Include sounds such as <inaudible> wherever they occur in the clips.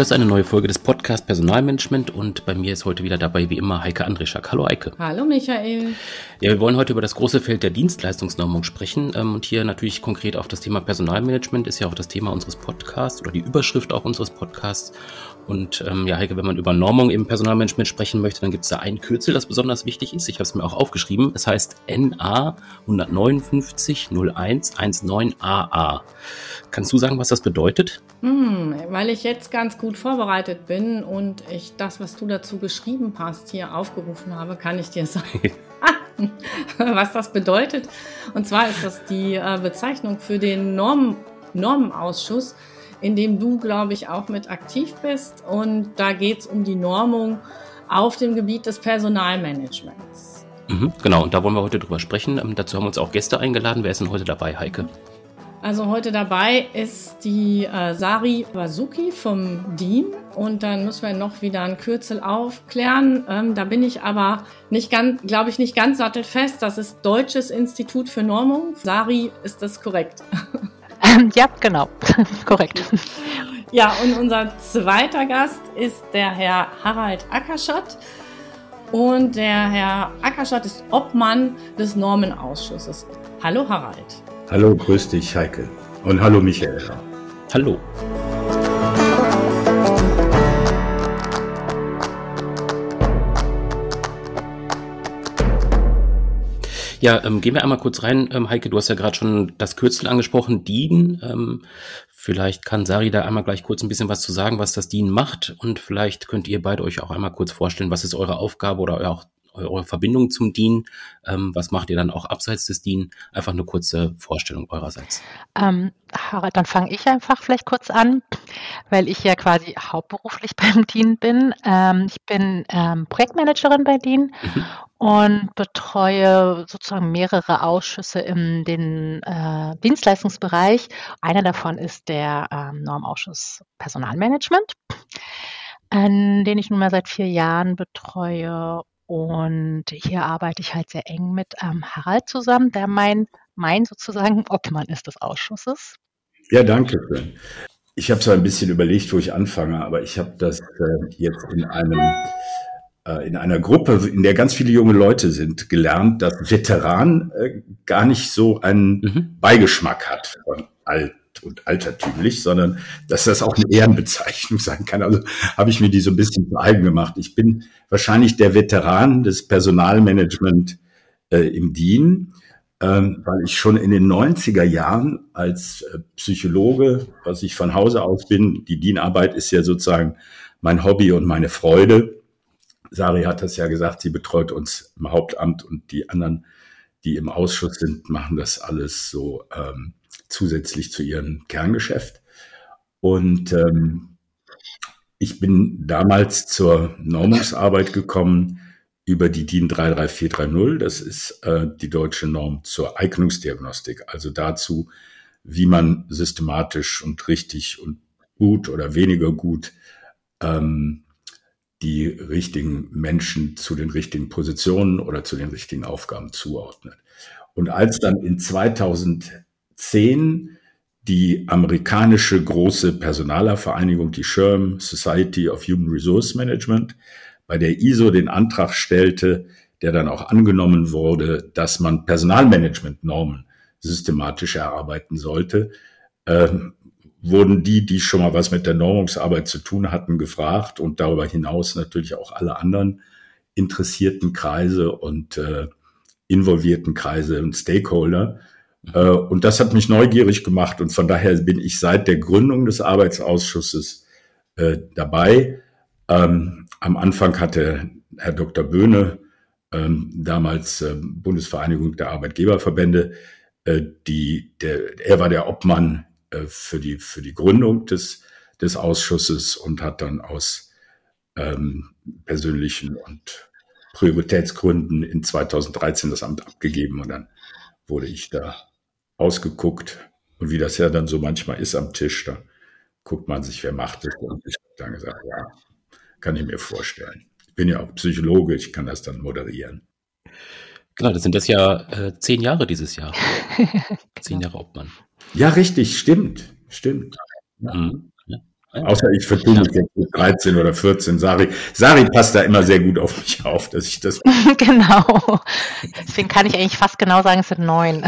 Das ist eine neue Folge des Podcast Personalmanagement und bei mir ist heute wieder dabei wie immer Heike Andrischak. Hallo Heike. Hallo Michael. Ja, wir wollen heute über das große Feld der Dienstleistungsnormung sprechen ähm, und hier natürlich konkret auf das Thema Personalmanagement ist ja auch das Thema unseres Podcasts oder die Überschrift auch unseres Podcasts. Und ähm, ja, Heike, wenn man über Normung im Personalmanagement sprechen möchte, dann gibt es da ein Kürzel, das besonders wichtig ist. Ich habe es mir auch aufgeschrieben. Es heißt NA 159 01 19 AA. Kannst du sagen, was das bedeutet? Hm, weil ich jetzt ganz gut vorbereitet bin und ich das, was du dazu geschrieben hast, hier aufgerufen habe, kann ich dir sagen, <laughs> was das bedeutet. Und zwar ist das die äh, Bezeichnung für den Norm Normenausschuss in dem du, glaube ich, auch mit aktiv bist. Und da geht es um die Normung auf dem Gebiet des Personalmanagements. Mhm, genau, und da wollen wir heute drüber sprechen. Ähm, dazu haben wir uns auch Gäste eingeladen. Wer ist denn heute dabei, Heike? Also heute dabei ist die äh, Sari Wasuki vom DIN und dann müssen wir noch wieder ein Kürzel aufklären. Ähm, da bin ich aber nicht ganz, glaube ich, nicht ganz sattelfest. Das ist Deutsches Institut für Normung. Sari, ist das korrekt? ja, genau, <laughs> korrekt. Ja, und unser zweiter Gast ist der Herr Harald Ackerschott. Und der Herr Ackerschott ist Obmann des Normenausschusses. Hallo Harald. Hallo, grüß dich Heike. Und hallo Michael. Hallo. Ja, ähm, gehen wir einmal kurz rein. Ähm, Heike, du hast ja gerade schon das Kürzel angesprochen, DIN. Ähm, vielleicht kann Sari da einmal gleich kurz ein bisschen was zu sagen, was das DIN macht. Und vielleicht könnt ihr beide euch auch einmal kurz vorstellen, was ist eure Aufgabe oder auch eure Verbindung zum DIN? Ähm, was macht ihr dann auch abseits des DIN? Einfach eine kurze Vorstellung eurerseits. Ähm, Harald, dann fange ich einfach vielleicht kurz an, weil ich ja quasi hauptberuflich <laughs> beim DIN bin. Ähm, ich bin ähm, Projektmanagerin bei DIN mhm. und betreue sozusagen mehrere Ausschüsse in den äh, Dienstleistungsbereich. Einer davon ist der ähm, Normausschuss Personalmanagement den ich nun mal seit vier Jahren betreue und hier arbeite ich halt sehr eng mit ähm, Harald zusammen, der mein, mein sozusagen <laughs> Obmann ist des Ausschusses. Ja, danke schön. Ich habe so ein bisschen überlegt, wo ich anfange, aber ich habe das äh, jetzt in einem äh, in einer Gruppe, in der ganz viele junge Leute sind, gelernt, dass Veteran äh, gar nicht so einen mhm. Beigeschmack hat von alt und altertümlich, sondern dass das auch eine Ehrenbezeichnung sein kann. Also habe ich mir die so ein bisschen zu eigen gemacht. Ich bin wahrscheinlich der Veteran des Personalmanagement äh, im DIN, ähm, weil ich schon in den 90er Jahren als äh, Psychologe, was ich von Hause aus bin, die DIN-Arbeit ist ja sozusagen mein Hobby und meine Freude. Sari hat das ja gesagt, sie betreut uns im Hauptamt und die anderen, die im Ausschuss sind, machen das alles so ähm, zusätzlich zu ihrem Kerngeschäft. Und ähm, ich bin damals zur Normungsarbeit gekommen über die DIN 33430. Das ist äh, die deutsche Norm zur Eignungsdiagnostik, also dazu, wie man systematisch und richtig und gut oder weniger gut ähm, die richtigen Menschen zu den richtigen Positionen oder zu den richtigen Aufgaben zuordnet. Und als dann in 2000 2010 die amerikanische große Personalervereinigung, die SHRM, Society of Human Resource Management, bei der ISO den Antrag stellte, der dann auch angenommen wurde, dass man Personalmanagementnormen systematisch erarbeiten sollte, äh, wurden die, die schon mal was mit der Normungsarbeit zu tun hatten, gefragt und darüber hinaus natürlich auch alle anderen interessierten Kreise und äh, involvierten Kreise und Stakeholder. Äh, und das hat mich neugierig gemacht und von daher bin ich seit der Gründung des Arbeitsausschusses äh, dabei. Ähm, am Anfang hatte Herr Dr. Böhne, ähm, damals äh, Bundesvereinigung der Arbeitgeberverbände, die, der, er war der Obmann für, die, für die Gründung des, des Ausschusses und hat dann aus ähm, persönlichen und Prioritätsgründen in 2013 das Amt abgegeben und dann wurde ich da ausgeguckt. Und wie das ja dann so manchmal ist am Tisch, da guckt man sich, wer macht es. Und ich habe dann gesagt, ja, kann ich mir vorstellen. Ich bin ja auch Psychologe, ich kann das dann moderieren. Genau, das sind das ja äh, zehn Jahre dieses Jahr. <laughs> zehn Jahre Obmann. Ja, richtig, stimmt, stimmt. Ja. Mhm. Außer ich vertue mich jetzt mit 13 oder 14. Sari, Sari passt da immer sehr gut auf mich auf, dass ich das. <laughs> genau. Deswegen kann ich eigentlich fast genau sagen, es sind neun.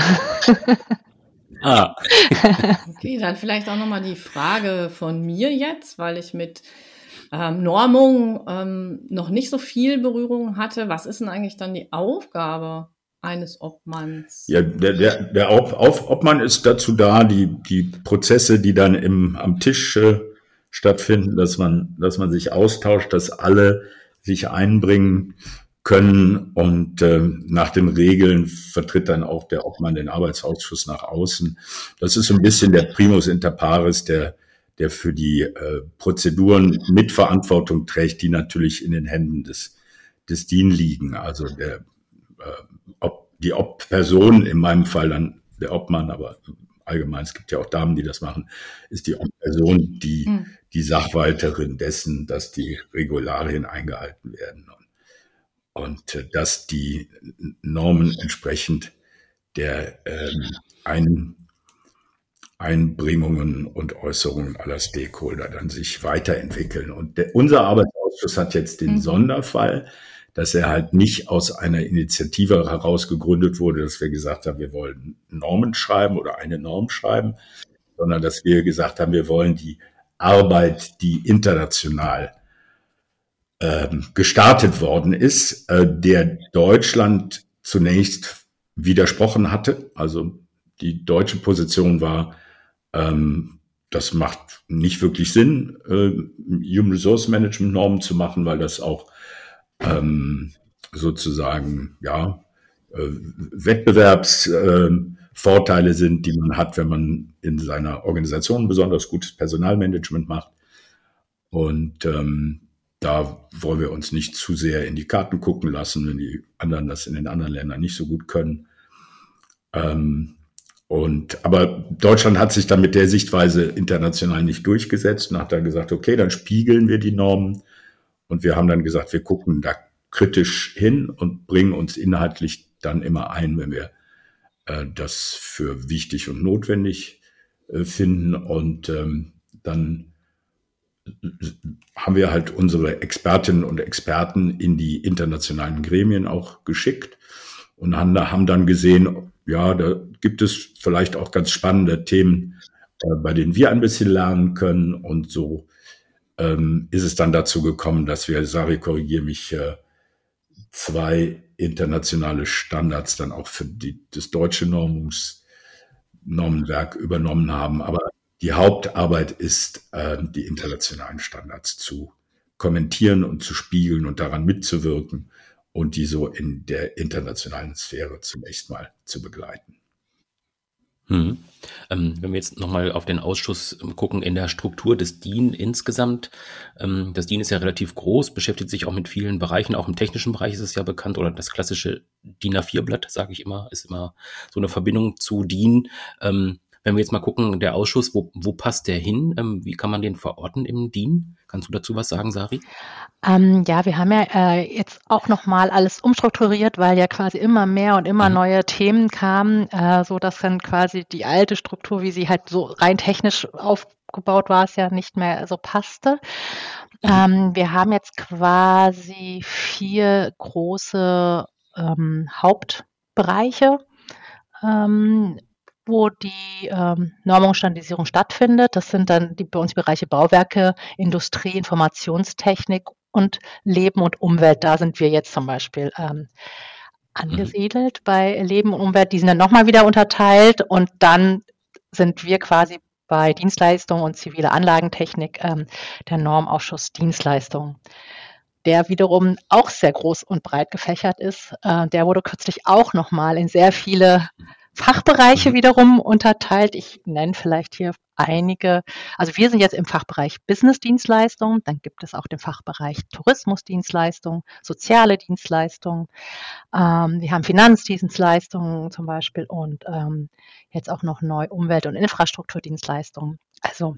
ah. <laughs> okay, dann vielleicht auch nochmal die Frage von mir jetzt, weil ich mit ähm, Normung ähm, noch nicht so viel Berührung hatte. Was ist denn eigentlich dann die Aufgabe eines Obmanns? Ja, der, der, der Ob, Obmann ist dazu da, die, die Prozesse, die dann im, am Tisch äh, stattfinden, dass man, dass man sich austauscht, dass alle sich einbringen können und äh, nach den Regeln vertritt dann auch der Obmann den Arbeitsausschuss nach außen. Das ist so ein bisschen der Primus inter pares, der, der für die äh, Prozeduren Mitverantwortung trägt, die natürlich in den Händen des, des DIN liegen. Also der, äh, ob die Ob-Person, in meinem Fall dann der Obmann, aber allgemein, es gibt ja auch Damen, die das machen, ist die Person, die, mhm. Die Sachwalterin dessen, dass die Regularien eingehalten werden und, und äh, dass die Normen entsprechend der ähm, ein, Einbringungen und Äußerungen aller Stakeholder dann sich weiterentwickeln. Und der, unser Arbeitsausschuss hat jetzt den mhm. Sonderfall, dass er halt nicht aus einer Initiative heraus gegründet wurde, dass wir gesagt haben, wir wollen Normen schreiben oder eine Norm schreiben, sondern dass wir gesagt haben, wir wollen die Arbeit, die international ähm, gestartet worden ist, äh, der Deutschland zunächst widersprochen hatte. Also die deutsche Position war, ähm, das macht nicht wirklich Sinn, äh, Human Resource Management Normen zu machen, weil das auch ähm, sozusagen ja äh, Wettbewerbsvorteile äh, sind, die man hat, wenn man in seiner Organisation besonders gutes Personalmanagement macht. Und ähm, da wollen wir uns nicht zu sehr in die Karten gucken lassen, wenn die anderen das in den anderen Ländern nicht so gut können. Ähm, und, aber Deutschland hat sich dann mit der Sichtweise international nicht durchgesetzt und hat dann gesagt, okay, dann spiegeln wir die Normen und wir haben dann gesagt, wir gucken da kritisch hin und bringen uns inhaltlich dann immer ein, wenn wir äh, das für wichtig und notwendig äh, finden. Und ähm, dann haben wir halt unsere Expertinnen und Experten in die internationalen Gremien auch geschickt und haben, dann gesehen, ja, da gibt es vielleicht auch ganz spannende Themen, äh, bei denen wir ein bisschen lernen können. Und so ähm, ist es dann dazu gekommen, dass wir, Sari, korrigiere mich, zwei internationale Standards dann auch für die, das deutsche Normungs, Normenwerk übernommen haben. Aber die Hauptarbeit ist, äh, die internationalen Standards zu kommentieren und zu spiegeln und daran mitzuwirken und die so in der internationalen Sphäre zunächst mal zu begleiten. Hm. Ähm, wenn wir jetzt nochmal auf den Ausschuss ähm, gucken, in der Struktur des DIN insgesamt, ähm, das DIN ist ja relativ groß, beschäftigt sich auch mit vielen Bereichen, auch im technischen Bereich ist es ja bekannt, oder das klassische DIN A4-Blatt, sage ich immer, ist immer so eine Verbindung zu DIN. Ähm, wenn wir jetzt mal gucken, der Ausschuss, wo, wo passt der hin? Ähm, wie kann man den verorten im DIN? Kannst du dazu was sagen, Sari? Ähm, ja, wir haben ja äh, jetzt auch nochmal alles umstrukturiert, weil ja quasi immer mehr und immer mhm. neue Themen kamen, äh, so dass dann quasi die alte Struktur, wie sie halt so rein technisch aufgebaut war, es ja nicht mehr so passte. Ähm, wir haben jetzt quasi vier große ähm, Hauptbereiche. Ähm, wo die ähm, Normung Standardisierung stattfindet. Das sind dann die, bei uns die Bereiche Bauwerke, Industrie, Informationstechnik und Leben und Umwelt. Da sind wir jetzt zum Beispiel ähm, mhm. angesiedelt mhm. bei Leben und Umwelt. Die sind dann nochmal wieder unterteilt und dann sind wir quasi bei Dienstleistung und zivile Anlagentechnik ähm, der Normausschuss Dienstleistung der wiederum auch sehr groß und breit gefächert ist. Äh, der wurde kürzlich auch nochmal in sehr viele Fachbereiche wiederum unterteilt. Ich nenne vielleicht hier einige. Also wir sind jetzt im Fachbereich Business-Dienstleistungen, dann gibt es auch den Fachbereich Tourismusdienstleistungen, soziale Dienstleistungen. Ähm, wir haben Finanzdienstleistungen zum Beispiel und ähm, jetzt auch noch neu Umwelt- und Infrastrukturdienstleistungen. Also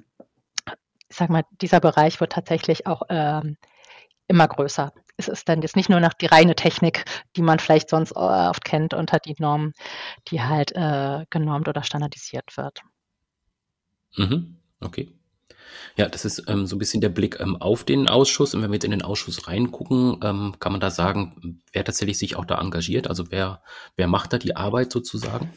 ich sag mal, dieser Bereich wird tatsächlich auch ähm, immer größer es ist dann jetzt nicht nur noch die reine Technik, die man vielleicht sonst oft kennt unter die Normen, die halt äh, genormt oder standardisiert wird. Mhm. Okay. Ja, das ist ähm, so ein bisschen der Blick ähm, auf den Ausschuss. Und wenn wir jetzt in den Ausschuss reingucken, ähm, kann man da sagen, wer tatsächlich sich auch da engagiert? Also wer, wer macht da die Arbeit sozusagen?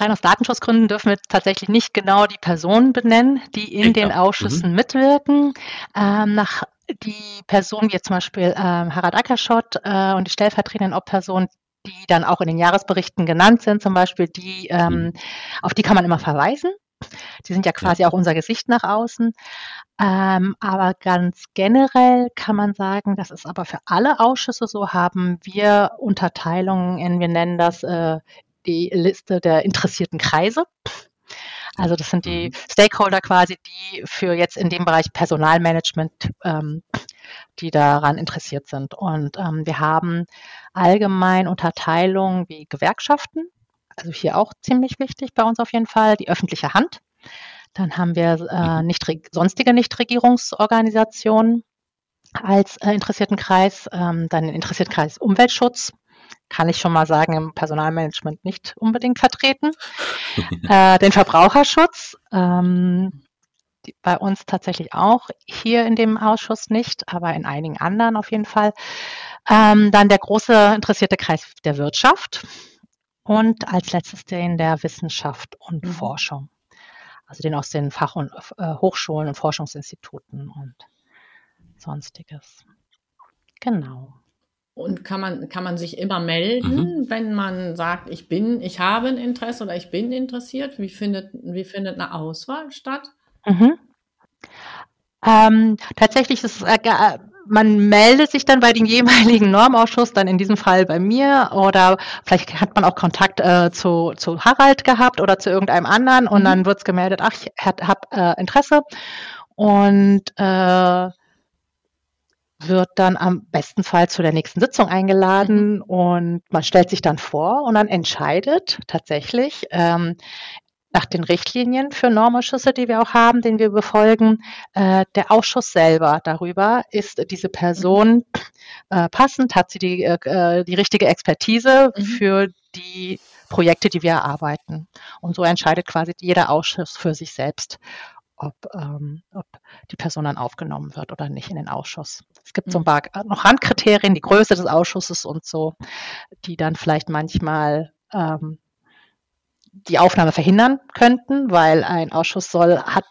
Rein aus Datenschutzgründen dürfen wir tatsächlich nicht genau die Personen benennen, die in ja, den Ausschüssen mhm. mitwirken. Ähm, nach die Person, wie jetzt zum Beispiel ähm, Harald Ackerschott äh, und die stellvertretenden Obpersonen, die dann auch in den Jahresberichten genannt sind, zum Beispiel, die, ähm, mhm. auf die kann man immer verweisen. Die sind ja quasi ja. auch unser Gesicht nach außen. Ähm, aber ganz generell kann man sagen, das ist aber für alle Ausschüsse so, haben wir Unterteilungen in, wir nennen das äh, die Liste der interessierten Kreise. Also das sind die mhm. Stakeholder quasi, die für jetzt in dem Bereich Personalmanagement, ähm, die daran interessiert sind. Und ähm, wir haben allgemein Unterteilungen wie Gewerkschaften, also hier auch ziemlich wichtig bei uns auf jeden Fall, die öffentliche Hand. Dann haben wir äh, mhm. nicht, sonstige Nichtregierungsorganisationen als äh, interessierten Kreis, ähm, dann den interessierten Kreis Umweltschutz, kann ich schon mal sagen, im Personalmanagement nicht unbedingt vertreten. äh, den Verbraucherschutz, ähm, die, bei uns tatsächlich auch, hier in dem Ausschuss nicht, aber in einigen anderen auf jeden Fall. Ähm, dann der große interessierte Kreis der Wirtschaft und als letztes den der Wissenschaft und mhm. Forschung. Also den aus den Fach- und äh, Hochschulen und Forschungsinstituten und sonstiges. Genau. Und kann man, kann man sich immer melden, mhm. wenn man sagt, ich bin, ich habe ein Interesse oder ich bin interessiert? Wie findet, wie findet eine Auswahl statt? Mhm. Ähm, tatsächlich ist äh, man meldet sich dann bei dem <laughs> jeweiligen Normausschuss, dann in diesem Fall bei mir, oder vielleicht hat man auch Kontakt äh, zu, zu Harald gehabt oder zu irgendeinem anderen und mhm. dann wird es gemeldet, ach, ich habe äh, Interesse. Und äh, wird dann am besten Fall zu der nächsten Sitzung eingeladen mhm. und man stellt sich dann vor und dann entscheidet tatsächlich ähm, nach den Richtlinien für Normausschüsse, die wir auch haben, den wir befolgen, äh, der Ausschuss selber darüber, ist diese Person äh, passend, hat sie die, äh, die richtige Expertise mhm. für die Projekte, die wir erarbeiten. Und so entscheidet quasi jeder Ausschuss für sich selbst ob, ähm, ob die Person dann aufgenommen wird oder nicht in den Ausschuss. Es gibt so ein mhm. paar äh, noch Randkriterien, die Größe des Ausschusses und so, die dann vielleicht manchmal ähm, die Aufnahme verhindern könnten, weil ein Ausschuss soll, hat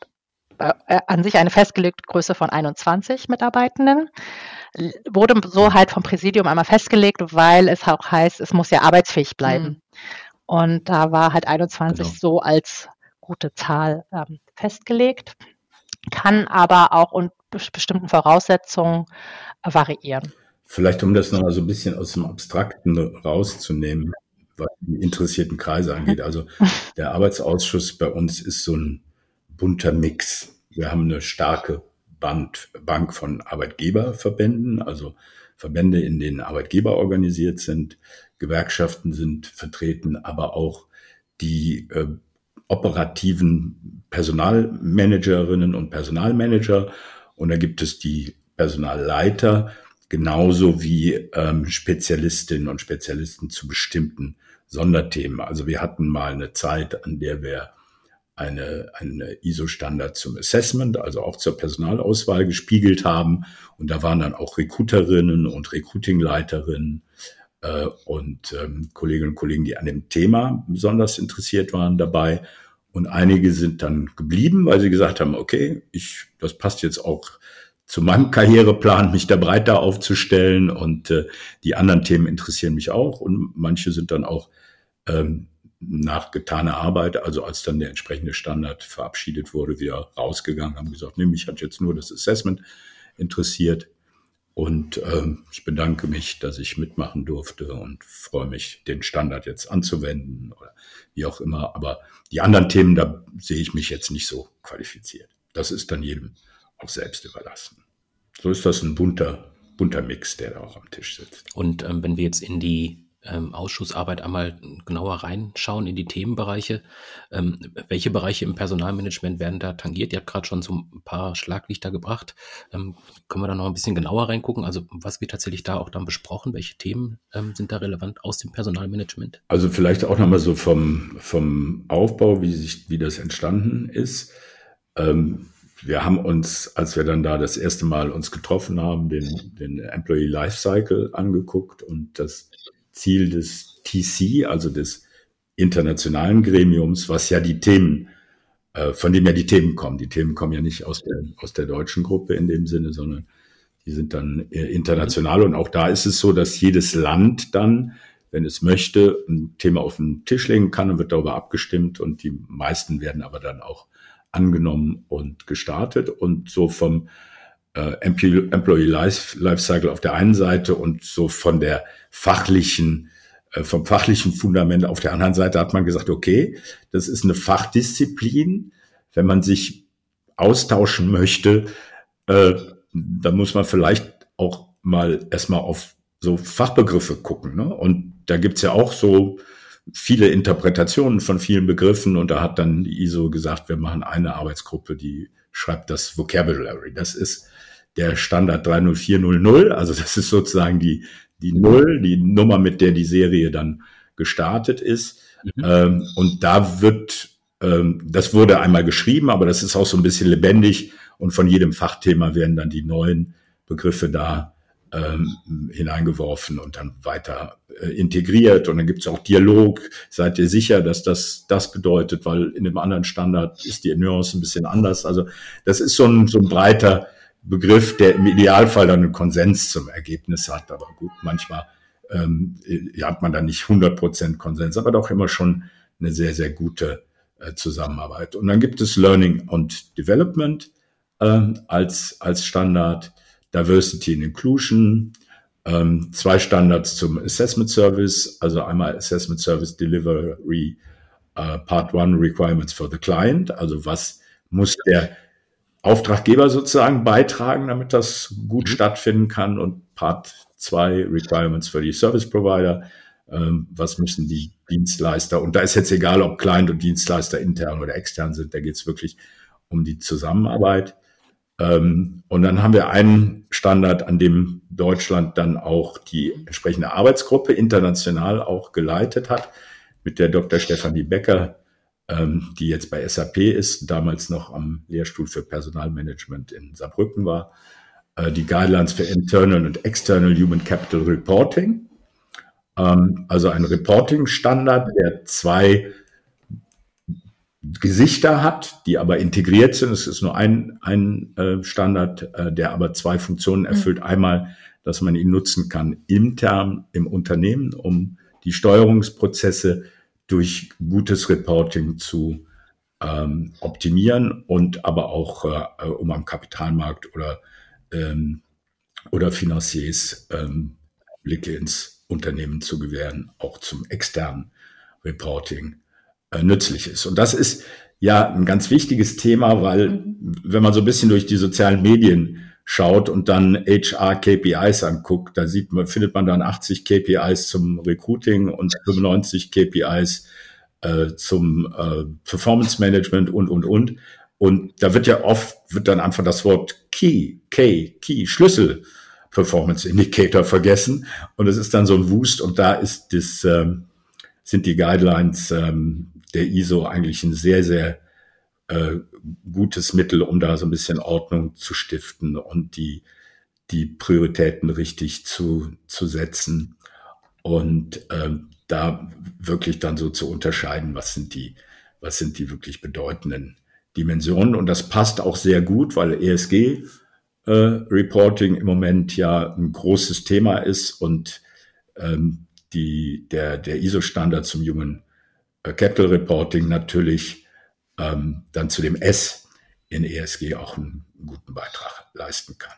äh, äh an sich eine festgelegte Größe von 21 Mitarbeitenden. Wurde so halt vom Präsidium einmal festgelegt, weil es auch heißt, es muss ja arbeitsfähig bleiben. Mhm. Und da war halt 21 genau. so als gute Zahl ähm, festgelegt, kann aber auch unter bestimmten Voraussetzungen variieren. Vielleicht, um das nochmal so ein bisschen aus dem Abstrakten rauszunehmen, was die interessierten Kreise angeht. Also <laughs> der Arbeitsausschuss bei uns ist so ein bunter Mix. Wir haben eine starke Band, Bank von Arbeitgeberverbänden, also Verbände, in denen Arbeitgeber organisiert sind. Gewerkschaften sind vertreten, aber auch die äh, operativen Personalmanagerinnen und Personalmanager und da gibt es die Personalleiter, genauso wie ähm, Spezialistinnen und Spezialisten zu bestimmten Sonderthemen. Also wir hatten mal eine Zeit, an der wir eine, eine ISO-Standard zum Assessment, also auch zur Personalauswahl gespiegelt haben. Und da waren dann auch Recruiterinnen und Recruitingleiterinnen äh, und ähm, Kolleginnen und Kollegen, die an dem Thema besonders interessiert waren dabei. Und einige sind dann geblieben, weil sie gesagt haben, okay, ich, das passt jetzt auch zu meinem Karriereplan, mich da breiter aufzustellen und äh, die anderen Themen interessieren mich auch. Und manche sind dann auch ähm, nach getaner Arbeit, also als dann der entsprechende Standard verabschiedet wurde, wieder rausgegangen, haben gesagt, nee, mich hat jetzt nur das Assessment interessiert. Und ähm, ich bedanke mich, dass ich mitmachen durfte und freue mich, den Standard jetzt anzuwenden oder wie auch immer. Aber die anderen Themen, da sehe ich mich jetzt nicht so qualifiziert. Das ist dann jedem auch selbst überlassen. So ist das ein bunter, bunter Mix, der da auch am Tisch sitzt. Und ähm, wenn wir jetzt in die ähm, Ausschussarbeit einmal genauer reinschauen in die Themenbereiche. Ähm, welche Bereiche im Personalmanagement werden da tangiert? Ihr habt gerade schon so ein paar Schlaglichter gebracht. Ähm, können wir da noch ein bisschen genauer reingucken? Also was wird tatsächlich da auch dann besprochen? Welche Themen ähm, sind da relevant aus dem Personalmanagement? Also vielleicht auch nochmal so vom, vom Aufbau, wie, sich, wie das entstanden ist. ähm, wir haben uns, als wir dann da das erste Mal uns getroffen haben, den, den Employee Lifecycle angeguckt und das Ziel des TC, also des internationalen Gremiums, was ja die Themen, äh, von dem ja die Themen kommen. Die Themen kommen ja nicht aus der, aus der deutschen Gruppe in dem Sinne, sondern die sind dann äh, international. Und auch da ist es so, dass jedes Land dann, wenn es möchte, ein Thema auf den Tisch legen kann und wird darüber abgestimmt. Und die meisten werden aber dann auch angenommen und gestartet. Und so vom äh, Employee Life, Lifecycle auf der einen Seite und so von der fachlichen äh, vom fachlichen Fundament auf der anderen Seite hat man gesagt, okay, das ist eine Fachdisziplin. Wenn man sich austauschen möchte, äh, dann muss man vielleicht auch mal erstmal auf so Fachbegriffe gucken. Ne? Und da gibt's ja auch so viele Interpretationen von vielen Begriffen und da hat dann die ISO gesagt, wir machen eine Arbeitsgruppe, die schreibt das Vocabulary. Das ist der Standard 30400, also das ist sozusagen die, die Null, die Nummer, mit der die Serie dann gestartet ist. Mhm. Ähm, und da wird, ähm, das wurde einmal geschrieben, aber das ist auch so ein bisschen lebendig und von jedem Fachthema werden dann die neuen Begriffe da ähm, hineingeworfen und dann weiter äh, integriert. Und dann gibt es auch Dialog. Seid ihr sicher, dass das das bedeutet? Weil in dem anderen Standard ist die Nuance ein bisschen anders. Also das ist so ein, so ein breiter Begriff, der im Idealfall dann einen Konsens zum Ergebnis hat. Aber gut, manchmal ähm, hat man dann nicht 100% Konsens, aber doch immer schon eine sehr, sehr gute äh, Zusammenarbeit. Und dann gibt es Learning und Development äh, als, als Standard. Diversity and Inclusion, ähm, zwei Standards zum Assessment Service, also einmal Assessment Service Delivery äh, Part One Requirements for the Client, also was muss der Auftraggeber sozusagen beitragen, damit das gut mhm. stattfinden kann und Part 2 Requirements für die Service Provider, ähm, was müssen die Dienstleister und da ist jetzt egal, ob Client und Dienstleister intern oder extern sind, da geht es wirklich um die Zusammenarbeit. Ähm, und dann haben wir einen Standard, an dem Deutschland dann auch die entsprechende Arbeitsgruppe international auch geleitet hat, mit der Dr. Stefanie Becker, ähm, die jetzt bei SAP ist, damals noch am Lehrstuhl für Personalmanagement in Saarbrücken war, äh, die Guidelines für Internal und External Human Capital Reporting. Ähm, also ein Reporting-Standard, der zwei Gesichter hat, die aber integriert sind. Es ist nur ein, ein äh, Standard, äh, der aber zwei Funktionen mhm. erfüllt. Mhm. Einmal, dass man ihn nutzen kann intern im Unternehmen, um die Steuerungsprozesse durch gutes Reporting zu ähm, optimieren und aber auch, äh, um am Kapitalmarkt oder, ähm, oder Financiers ähm, Blicke ins Unternehmen zu gewähren, auch zum externen Reporting äh, nützlich ist. Und das ist ja ein ganz wichtiges Thema, weil mhm. wenn man so ein bisschen durch die sozialen Medien schaut und dann HR KPIs anguckt, da sieht man, findet man dann 80 KPIs zum Recruiting und 95 KPIs äh, zum äh, Performance Management und, und, und. Und da wird ja oft, wird dann einfach das Wort Key, K, Key, Schlüssel Performance Indicator vergessen. Und es ist dann so ein Wust und da ist das, ähm, sind die Guidelines ähm, der ISO eigentlich ein sehr, sehr äh, gutes Mittel, um da so ein bisschen Ordnung zu stiften und die, die Prioritäten richtig zu, zu setzen und ähm, da wirklich dann so zu unterscheiden, was sind die, was sind die wirklich bedeutenden Dimensionen. Und das passt auch sehr gut, weil ESG äh, Reporting im Moment ja ein großes Thema ist und ähm, die, der, der ISO-Standard zum jungen äh, Capital Reporting natürlich ähm, dann zu dem S in ESG auch einen guten Beitrag leisten kann.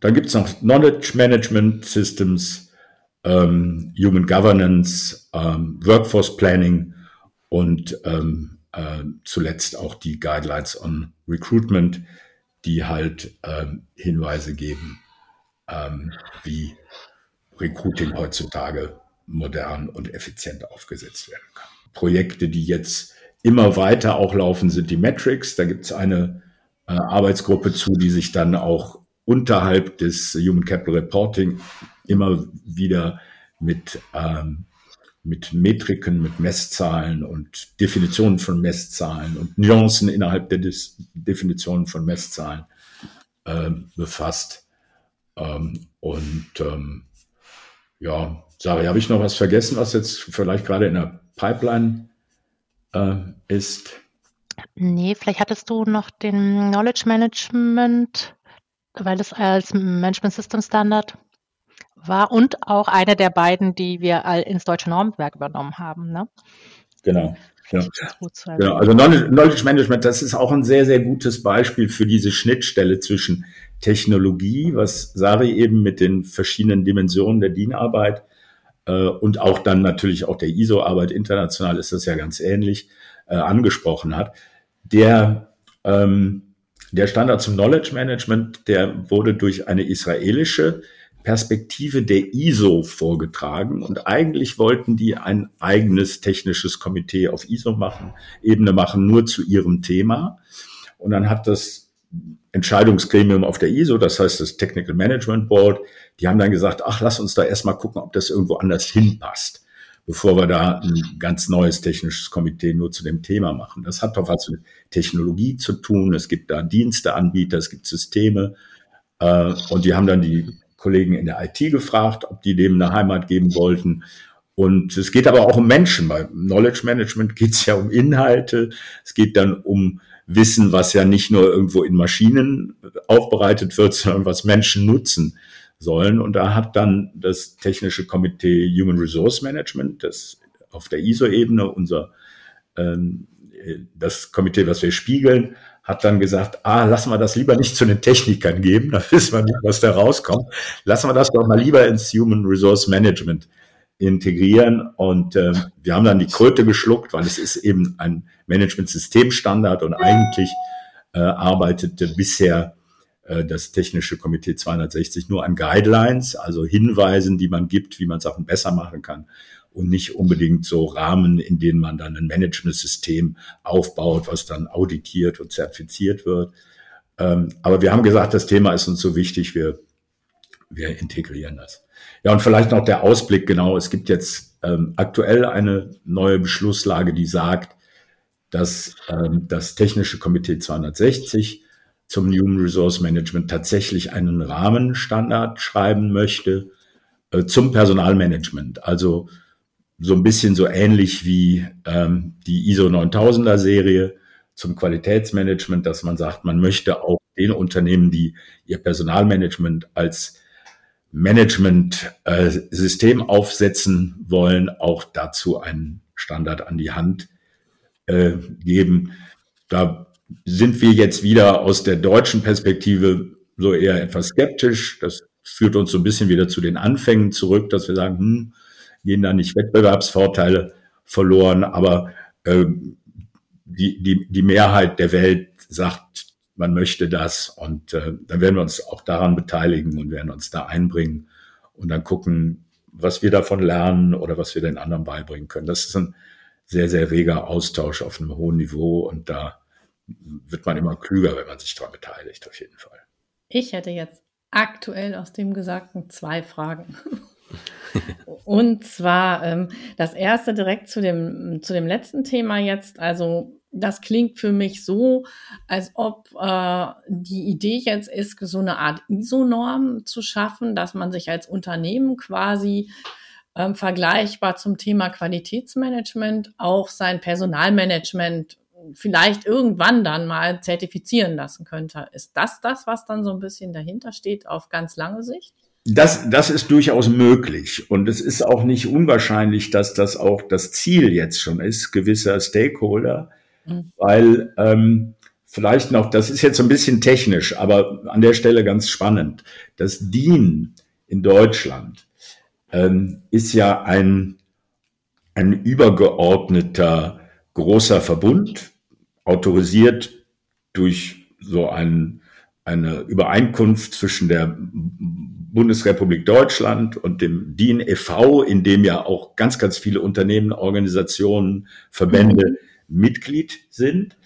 Dann gibt es noch Knowledge Management Systems, ähm, Human Governance, ähm, Workforce Planning und ähm, äh, zuletzt auch die Guidelines on Recruitment, die halt ähm, Hinweise geben, ähm, wie Recruiting heutzutage modern und effizient aufgesetzt werden kann. Projekte, die jetzt immer weiter auch laufen, sind die Metrics. Da gibt es eine äh, Arbeitsgruppe zu, die sich dann auch unterhalb des Human Capital Reporting immer wieder mit ähm, mit Metriken, mit Messzahlen und Definitionen von Messzahlen und Nuancen innerhalb der Dis Definitionen von Messzahlen äh, befasst. Ähm, und ähm, ja, Sarah, habe ich noch was vergessen, was jetzt vielleicht gerade in der Pipeline äh, ist? Nee, vielleicht hattest du noch den Knowledge Management, weil es als Management System Standard war und auch eine der beiden, die wir ins deutsche Normwerk übernommen haben. Ne? Genau. Ja. Genau. Also Knowledge Management, das ist auch ein sehr, sehr gutes Beispiel für diese Schnittstelle zwischen Technologie, was Sari eben mit den verschiedenen Dimensionen der DIN-Arbeit und auch dann natürlich auch der ISO-Arbeit international ist das ja ganz ähnlich äh, angesprochen hat. Der, ähm, der Standard zum Knowledge Management, der wurde durch eine israelische Perspektive der ISO vorgetragen und eigentlich wollten die ein eigenes technisches Komitee auf ISO machen, Ebene machen, nur zu ihrem Thema. Und dann hat das Entscheidungsgremium auf der ISO, das heißt das Technical Management Board, die haben dann gesagt, ach, lass uns da erstmal gucken, ob das irgendwo anders hinpasst, bevor wir da ein ganz neues technisches Komitee nur zu dem Thema machen. Das hat doch was mit Technologie zu tun. Es gibt da Diensteanbieter, es gibt Systeme. Äh, und die haben dann die Kollegen in der IT gefragt, ob die dem eine Heimat geben wollten. Und es geht aber auch um Menschen. Bei Knowledge Management <laughs> geht es ja um Inhalte. Es geht dann um Wissen, was ja nicht nur irgendwo in Maschinen aufbereitet wird, <laughs> sondern was Menschen nutzen sollen. Und da hat dann das technische Komitee Human Resource Management, das auf der ISO-Ebene unser ähm, das Komitee, was wir spiegeln, hat dann gesagt, ah, lassen wir das lieber nicht zu den Technikern geben, <laughs> da wissen wir nicht, was da rauskommt. Lassen wir das doch mal lieber ins Human Resource Management integrieren. Und äh, wir haben dann die Kröte geschluckt, weil es ist eben ein Management-Systemstandard und eigentlich äh, arbeitete bisher äh, das Technische Komitee 260 nur an Guidelines, also Hinweisen, die man gibt, wie man Sachen besser machen kann und nicht unbedingt so Rahmen, in denen man dann ein Management-System aufbaut, was dann auditiert und zertifiziert wird. Ähm, aber wir haben gesagt, das Thema ist uns so wichtig, wir, wir integrieren das. Ja, und vielleicht noch der Ausblick, genau, es gibt jetzt ähm, aktuell eine neue Beschlusslage, die sagt, dass ähm, das Technische Komitee 260 zum Human Resource Management tatsächlich einen Rahmenstandard schreiben möchte äh, zum Personalmanagement. Also so ein bisschen so ähnlich wie ähm, die ISO 9000er Serie zum Qualitätsmanagement, dass man sagt, man möchte auch den Unternehmen, die ihr Personalmanagement als Management-System äh, aufsetzen wollen, auch dazu einen Standard an die Hand äh, geben. Da sind wir jetzt wieder aus der deutschen Perspektive so eher etwas skeptisch. Das führt uns so ein bisschen wieder zu den Anfängen zurück, dass wir sagen, hm, gehen da nicht Wettbewerbsvorteile verloren, aber äh, die, die, die Mehrheit der Welt sagt, man möchte das und äh, dann werden wir uns auch daran beteiligen und werden uns da einbringen und dann gucken, was wir davon lernen oder was wir den anderen beibringen können. Das ist ein sehr, sehr reger Austausch auf einem hohen Niveau und da wird man immer klüger, wenn man sich daran beteiligt, auf jeden Fall. Ich hätte jetzt aktuell aus dem Gesagten zwei Fragen. Und zwar ähm, das erste direkt zu dem, zu dem letzten Thema jetzt. Also das klingt für mich so, als ob äh, die Idee jetzt ist, so eine Art ISO-Norm zu schaffen, dass man sich als Unternehmen quasi ähm, vergleichbar zum Thema Qualitätsmanagement auch sein Personalmanagement vielleicht irgendwann dann mal zertifizieren lassen könnte. Ist das das, was dann so ein bisschen dahinter steht auf ganz lange Sicht? Das, das ist durchaus möglich. Und es ist auch nicht unwahrscheinlich, dass das auch das Ziel jetzt schon ist, gewisser Stakeholder, mhm. weil ähm, vielleicht noch, das ist jetzt ein bisschen technisch, aber an der Stelle ganz spannend. Das DIN in Deutschland ähm, ist ja ein, ein übergeordneter großer Verbund, autorisiert durch so ein, eine Übereinkunft zwischen der Bundesrepublik Deutschland und dem DIN e.V., in dem ja auch ganz, ganz viele Unternehmen, Organisationen, Verbände mhm. Mitglied sind,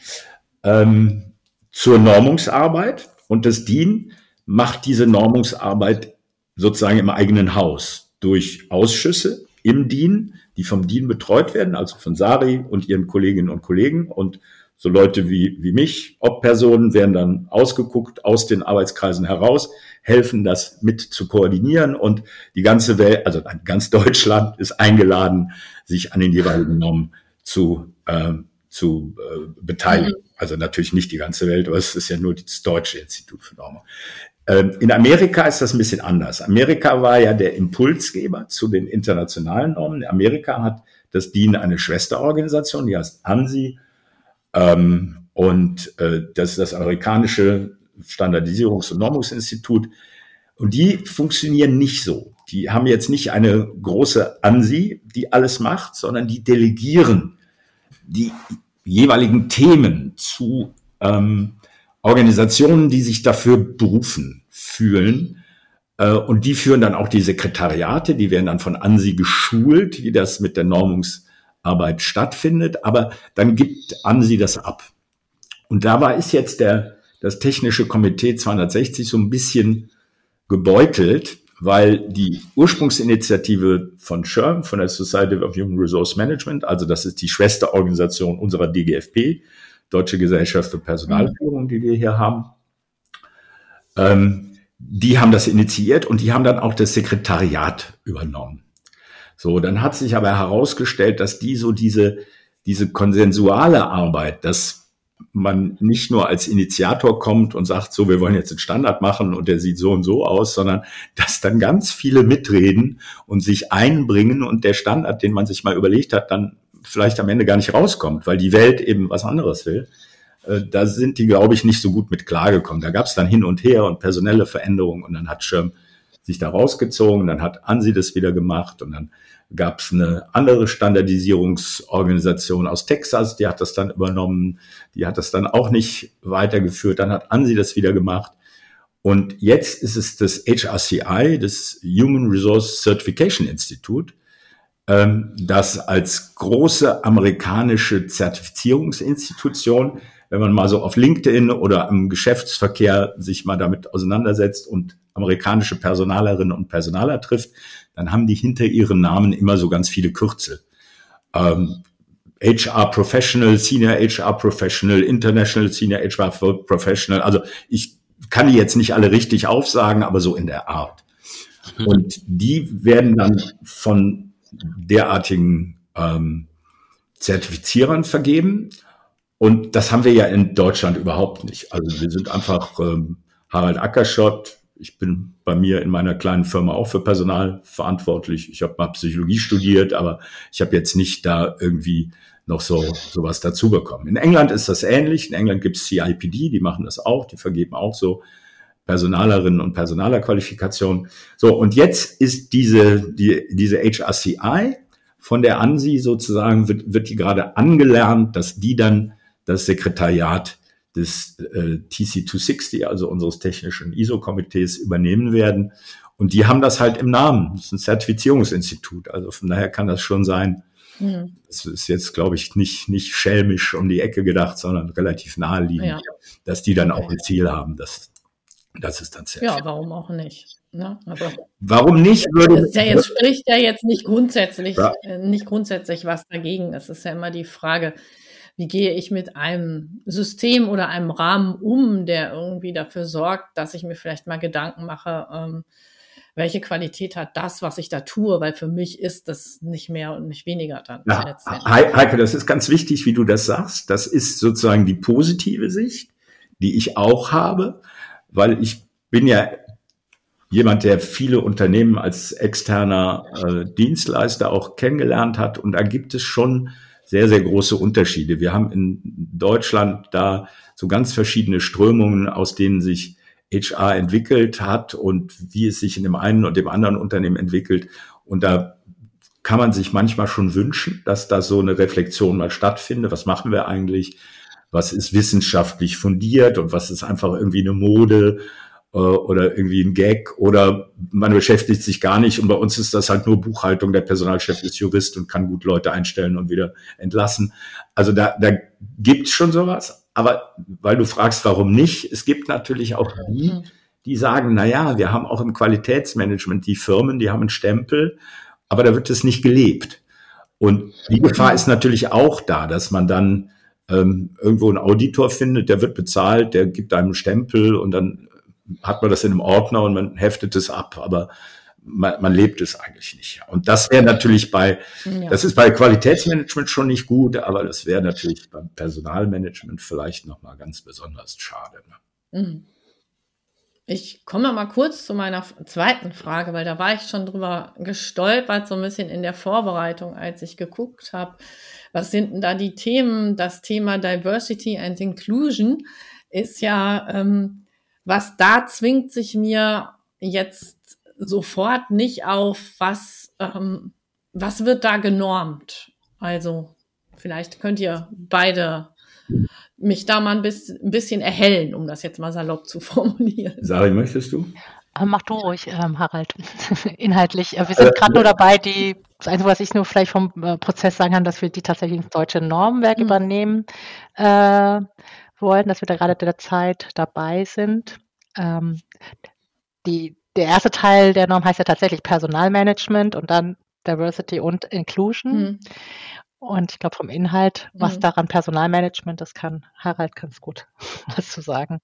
ähm, zur Normungsarbeit. Und das DIN macht diese Normungsarbeit sozusagen im eigenen Haus durch Ausschüsse, im DIN, die vom DIN betreut werden, also von Sari und ihren Kolleginnen und Kollegen. Und so Leute wie, wie mich, Ob-Personen, werden dann ausgeguckt aus den Arbeitskreisen heraus, helfen das mit zu koordinieren und die ganze Welt, also ganz Deutschland ist eingeladen, sich an den jeweiligen Normen zu, äh, zu äh, beteiligen. Mhm. Also natürlich nicht die ganze Welt, aber es ist ja nur das Deutsche Institut für Normen. Ähm, in Amerika ist das ein bisschen anders. Amerika war ja der Impulsgeber zu den internationalen Normen. Amerika hat das DIN eine Schwesterorganisation, die heißt ANSI. Ähm, und äh, das ist das amerikanische Standardisierungs- und Normungsinstitut. Und die funktionieren nicht so. Die haben jetzt nicht eine große ANSI, die alles macht, sondern die delegieren die jeweiligen Themen zu ähm, Organisationen, die sich dafür berufen fühlen. Äh, und die führen dann auch die Sekretariate, die werden dann von ANSI geschult, wie das mit der Normungsarbeit stattfindet. Aber dann gibt ANSI das ab. Und dabei ist jetzt der, das Technische Komitee 260 so ein bisschen gebeutelt, weil die Ursprungsinitiative von SHRM, von der Society of Human Resource Management, also das ist die Schwesterorganisation unserer DGFP, Deutsche Gesellschaft für Personalführung, die wir hier haben, ähm, die haben das initiiert und die haben dann auch das Sekretariat übernommen. So, dann hat sich aber herausgestellt, dass die so diese, diese konsensuale Arbeit, das man nicht nur als Initiator kommt und sagt, so, wir wollen jetzt einen Standard machen und der sieht so und so aus, sondern dass dann ganz viele mitreden und sich einbringen und der Standard, den man sich mal überlegt hat, dann vielleicht am Ende gar nicht rauskommt, weil die Welt eben was anderes will. Äh, da sind die, glaube ich, nicht so gut mit klargekommen. Da gab es dann hin und her und personelle Veränderungen und dann hat Schirm sich da rausgezogen, dann hat Ansi das wieder gemacht und dann gab es eine andere Standardisierungsorganisation aus Texas, die hat das dann übernommen, die hat das dann auch nicht weitergeführt, dann hat ANSI das wieder gemacht. Und jetzt ist es das HRCI, das Human Resource Certification Institute, ähm, das als große amerikanische Zertifizierungsinstitution, wenn man mal so auf LinkedIn oder im Geschäftsverkehr sich mal damit auseinandersetzt und amerikanische Personalerinnen und Personaler trifft, dann haben die hinter ihren Namen immer so ganz viele Kürzel. Ähm, HR Professional, Senior HR Professional, International Senior HR Professional. Also ich kann die jetzt nicht alle richtig aufsagen, aber so in der Art. Mhm. Und die werden dann von derartigen ähm, Zertifizierern vergeben. Und das haben wir ja in Deutschland überhaupt nicht. Also wir sind einfach ähm, Harald Ackerschott, ich bin bei mir in meiner kleinen Firma auch für Personal verantwortlich. Ich habe mal Psychologie studiert, aber ich habe jetzt nicht da irgendwie noch so sowas dazu bekommen. In England ist das ähnlich. In England gibt es CIPD, die machen das auch, die vergeben auch so Personalerinnen und Personalerqualifikationen. So, und jetzt ist diese, die, diese HRCI von der ANSI sozusagen, wird, wird die gerade angelernt, dass die dann das Sekretariat des äh, TC260, also unseres technischen ISO-Komitees, übernehmen werden. Und die haben das halt im Namen. Das ist ein Zertifizierungsinstitut. Also von daher kann das schon sein. Mhm. Das ist jetzt, glaube ich, nicht, nicht schelmisch um die Ecke gedacht, sondern relativ naheliegend, ja. dass die dann auch ein Ziel haben. Das, das ist dann sehr. Ja, warum auch nicht? Ne? Aber warum nicht? Würde, ja jetzt spricht ja jetzt nicht grundsätzlich, ja. Äh, nicht grundsätzlich was dagegen. Es ist ja immer die Frage, wie gehe ich mit einem System oder einem Rahmen um, der irgendwie dafür sorgt, dass ich mir vielleicht mal Gedanken mache, ähm, welche Qualität hat das, was ich da tue, weil für mich ist das nicht mehr und nicht weniger dann. Ja, Heike, das ist ganz wichtig, wie du das sagst. Das ist sozusagen die positive Sicht, die ich auch habe, weil ich bin ja jemand, der viele Unternehmen als externer äh, Dienstleister auch kennengelernt hat und da gibt es schon sehr, sehr große Unterschiede. Wir haben in Deutschland da so ganz verschiedene Strömungen, aus denen sich HR entwickelt hat und wie es sich in dem einen und dem anderen Unternehmen entwickelt. Und da kann man sich manchmal schon wünschen, dass da so eine Reflexion mal stattfindet. Was machen wir eigentlich? Was ist wissenschaftlich fundiert und was ist einfach irgendwie eine Mode äh, oder irgendwie ein Gag oder man beschäftigt sich gar nicht und bei uns ist das halt nur Buchhaltung. Der Personalchef ist Jurist und kann gut Leute einstellen und wieder entlassen. Also da, da gibt's schon sowas. Aber weil du fragst, warum nicht, es gibt natürlich auch die, mhm. die sagen, na ja, wir haben auch im Qualitätsmanagement die Firmen, die haben einen Stempel, aber da wird es nicht gelebt. Und die Gefahr ist natürlich auch da, dass man dann ähm, irgendwo einen Auditor findet, der wird bezahlt, der gibt einem einen Stempel und dann hat man das in einem Ordner und man heftet es ab, aber man, man lebt es eigentlich nicht. Und das wäre natürlich bei, ja. das ist bei Qualitätsmanagement schon nicht gut, aber das wäre natürlich beim Personalmanagement vielleicht nochmal ganz besonders schade. Ne? Mhm. Ich komme mal kurz zu meiner zweiten Frage, weil da war ich schon drüber gestolpert, so ein bisschen in der Vorbereitung, als ich geguckt habe, was sind denn da die Themen? Das Thema Diversity and Inclusion ist ja, ähm, was da zwingt sich mir jetzt sofort nicht auf, was, ähm, was wird da genormt. Also vielleicht könnt ihr beide mich da mal ein bisschen erhellen, um das jetzt mal salopp zu <laughs> formulieren. Sari, möchtest du? Äh, mach du ruhig, ähm, Harald. <laughs> Inhaltlich. Äh, wir sind gerade nur dabei, die, das Einzige, was ich nur vielleicht vom äh, Prozess sagen kann, dass wir die tatsächlich ins deutsche Normwerk mhm. übernehmen äh, wollen, dass wir da gerade derzeit dabei sind. Ähm, die, der erste Teil der Norm heißt ja tatsächlich Personalmanagement und dann Diversity und Inclusion. Mhm. Und ich glaube vom Inhalt, was mhm. daran Personalmanagement, das kann Harald ganz gut <laughs> was zu sagen.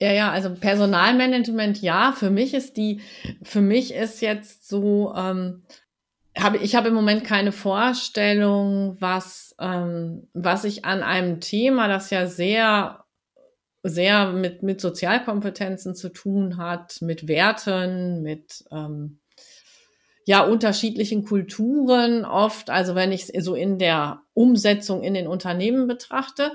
Ja, ja, also Personalmanagement, ja, für mich ist die, für mich ist jetzt so, ähm, habe ich habe im Moment keine Vorstellung, was ähm, was ich an einem Thema, das ja sehr sehr mit, mit Sozialkompetenzen zu tun hat, mit Werten, mit ähm, ja unterschiedlichen Kulturen oft. Also wenn ich es so in der Umsetzung in den Unternehmen betrachte,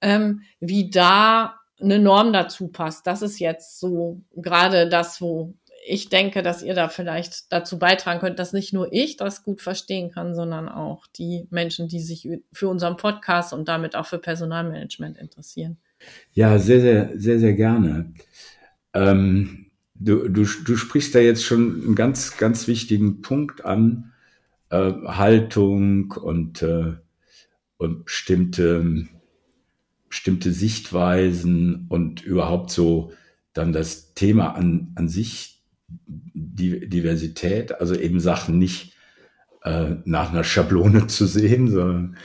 ähm, wie da eine Norm dazu passt. Das ist jetzt so gerade das, wo ich denke, dass ihr da vielleicht dazu beitragen könnt, dass nicht nur ich das gut verstehen kann, sondern auch die Menschen, die sich für unseren Podcast und damit auch für Personalmanagement interessieren. Ja, sehr, sehr, sehr, sehr gerne. Ähm, du, du, du sprichst da jetzt schon einen ganz, ganz wichtigen Punkt an. Äh, Haltung und, äh, und bestimmte, bestimmte Sichtweisen und überhaupt so dann das Thema an, an sich, Diversität, also eben Sachen nicht äh, nach einer Schablone zu sehen, sondern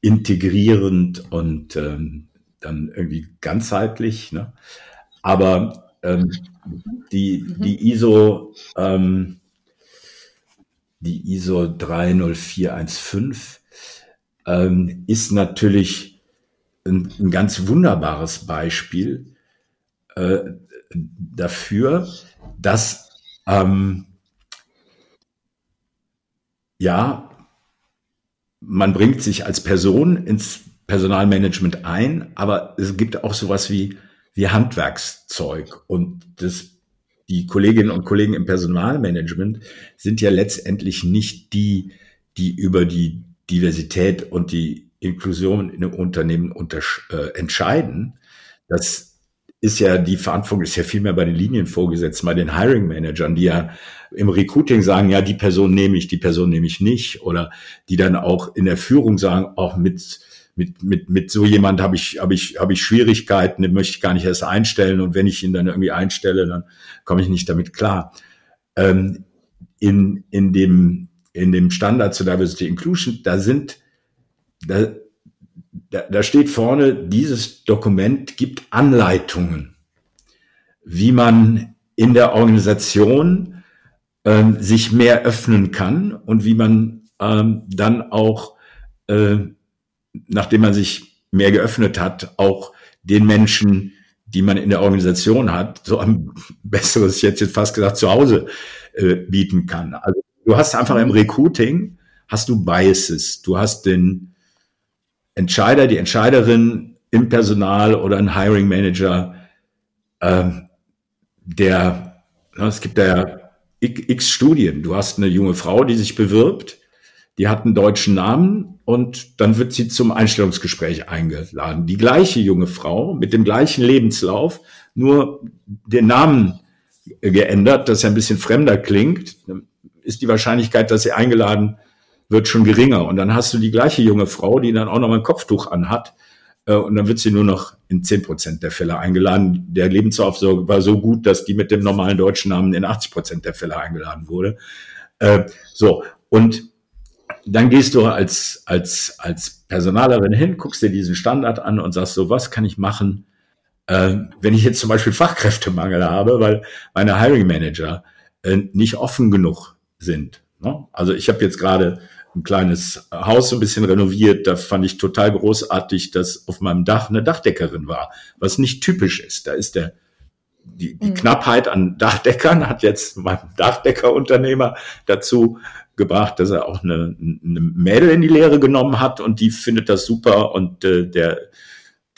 integrierend und ähm, dann irgendwie ganzheitlich. Ne? Aber ähm, die, mhm. die ISO, ähm, die ISO 30415 ähm, ist natürlich ein, ein, ganz wunderbares Beispiel äh, dafür, dass ähm, ja, man bringt sich als Person ins Personalmanagement ein, aber es gibt auch sowas wie, wie Handwerkszeug und das, die Kolleginnen und Kollegen im Personalmanagement sind ja letztendlich nicht die, die über die Diversität und die Inklusion in einem Unternehmen unter, äh, entscheiden. Das ist ja, die Verantwortung ist ja viel mehr bei den Linienvorgesetzten, bei den Hiring Managern, die ja im Recruiting sagen, ja, die Person nehme ich, die Person nehme ich nicht, oder die dann auch in der Führung sagen, auch mit mit, mit, mit so jemand habe ich, habe ich, habe ich Schwierigkeiten, den möchte ich gar nicht erst einstellen. Und wenn ich ihn dann irgendwie einstelle, dann komme ich nicht damit klar. Ähm, in, in dem, in dem Standard zu Diversity Inclusion, da sind, da, da, da steht vorne, dieses Dokument gibt Anleitungen, wie man in der Organisation ähm, sich mehr öffnen kann und wie man ähm, dann auch äh, nachdem man sich mehr geöffnet hat, auch den Menschen, die man in der Organisation hat, so ein <laughs> besseres, jetzt jetzt fast gesagt, zu Hause äh, bieten kann. Also du hast einfach im Recruiting, hast du Biases. Du hast den Entscheider, die Entscheiderin im Personal oder ein Hiring Manager, äh, der, na, es gibt da ja x Studien. Du hast eine junge Frau, die sich bewirbt, die hat einen deutschen Namen und dann wird sie zum Einstellungsgespräch eingeladen. Die gleiche junge Frau mit dem gleichen Lebenslauf, nur den Namen geändert, dass er ein bisschen fremder klingt, ist die Wahrscheinlichkeit, dass sie eingeladen wird, schon geringer. Und dann hast du die gleiche junge Frau, die dann auch noch ein Kopftuch anhat. Äh, und dann wird sie nur noch in zehn Prozent der Fälle eingeladen. Der Lebenslauf war so gut, dass die mit dem normalen deutschen Namen in 80 Prozent der Fälle eingeladen wurde. Äh, so, Und dann gehst du als, als, als Personalerin hin, guckst dir diesen Standard an und sagst so, was kann ich machen, äh, wenn ich jetzt zum Beispiel Fachkräftemangel habe, weil meine Hiring Manager äh, nicht offen genug sind. Ne? Also ich habe jetzt gerade ein kleines Haus so ein bisschen renoviert. Da fand ich total großartig, dass auf meinem Dach eine Dachdeckerin war, was nicht typisch ist. Da ist der die, die mhm. Knappheit an Dachdeckern hat jetzt mein Dachdeckerunternehmer dazu gebracht, dass er auch eine, eine Mädel in die Lehre genommen hat und die findet das super und äh, der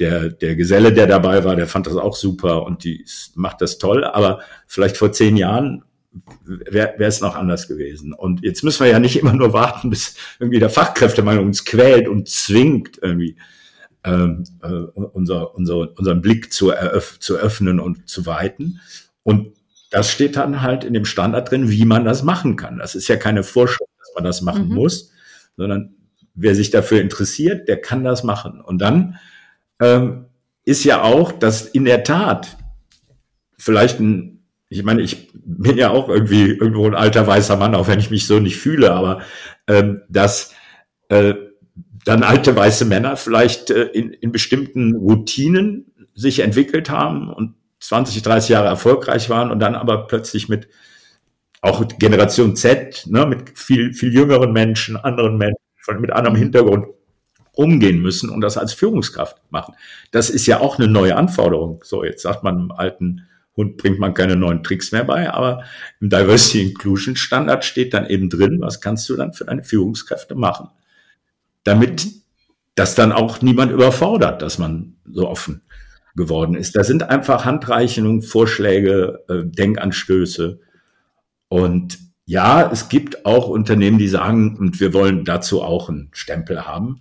der, der Geselle, der dabei war, der fand das auch super und die macht das toll. Aber vielleicht vor zehn Jahren wäre es noch anders gewesen. Und jetzt müssen wir ja nicht immer nur warten, bis irgendwie der Fachkräftemangel uns quält und zwingt, irgendwie ähm, äh, unser, unser, unseren Blick zu, eröff zu öffnen und zu weiten. Und das steht dann halt in dem Standard drin, wie man das machen kann. Das ist ja keine Vorschrift, dass man das machen mhm. muss, sondern wer sich dafür interessiert, der kann das machen. Und dann ähm, ist ja auch, dass in der Tat vielleicht ein, ich meine, ich bin ja auch irgendwie irgendwo ein alter weißer Mann, auch wenn ich mich so nicht fühle, aber ähm, dass äh, dann alte weiße Männer vielleicht äh, in, in bestimmten Routinen sich entwickelt haben und 20, 30 Jahre erfolgreich waren und dann aber plötzlich mit auch Generation Z, ne, mit viel, viel jüngeren Menschen, anderen Menschen, mit anderem Hintergrund umgehen müssen und das als Führungskraft machen. Das ist ja auch eine neue Anforderung. So, jetzt sagt man im alten Hund bringt man keine neuen Tricks mehr bei, aber im Diversity Inclusion Standard steht dann eben drin, was kannst du dann für deine Führungskräfte machen, damit das dann auch niemand überfordert, dass man so offen geworden ist. Da sind einfach Handreichungen, Vorschläge, äh, Denkanstöße und ja, es gibt auch Unternehmen, die sagen, und wir wollen dazu auch einen Stempel haben.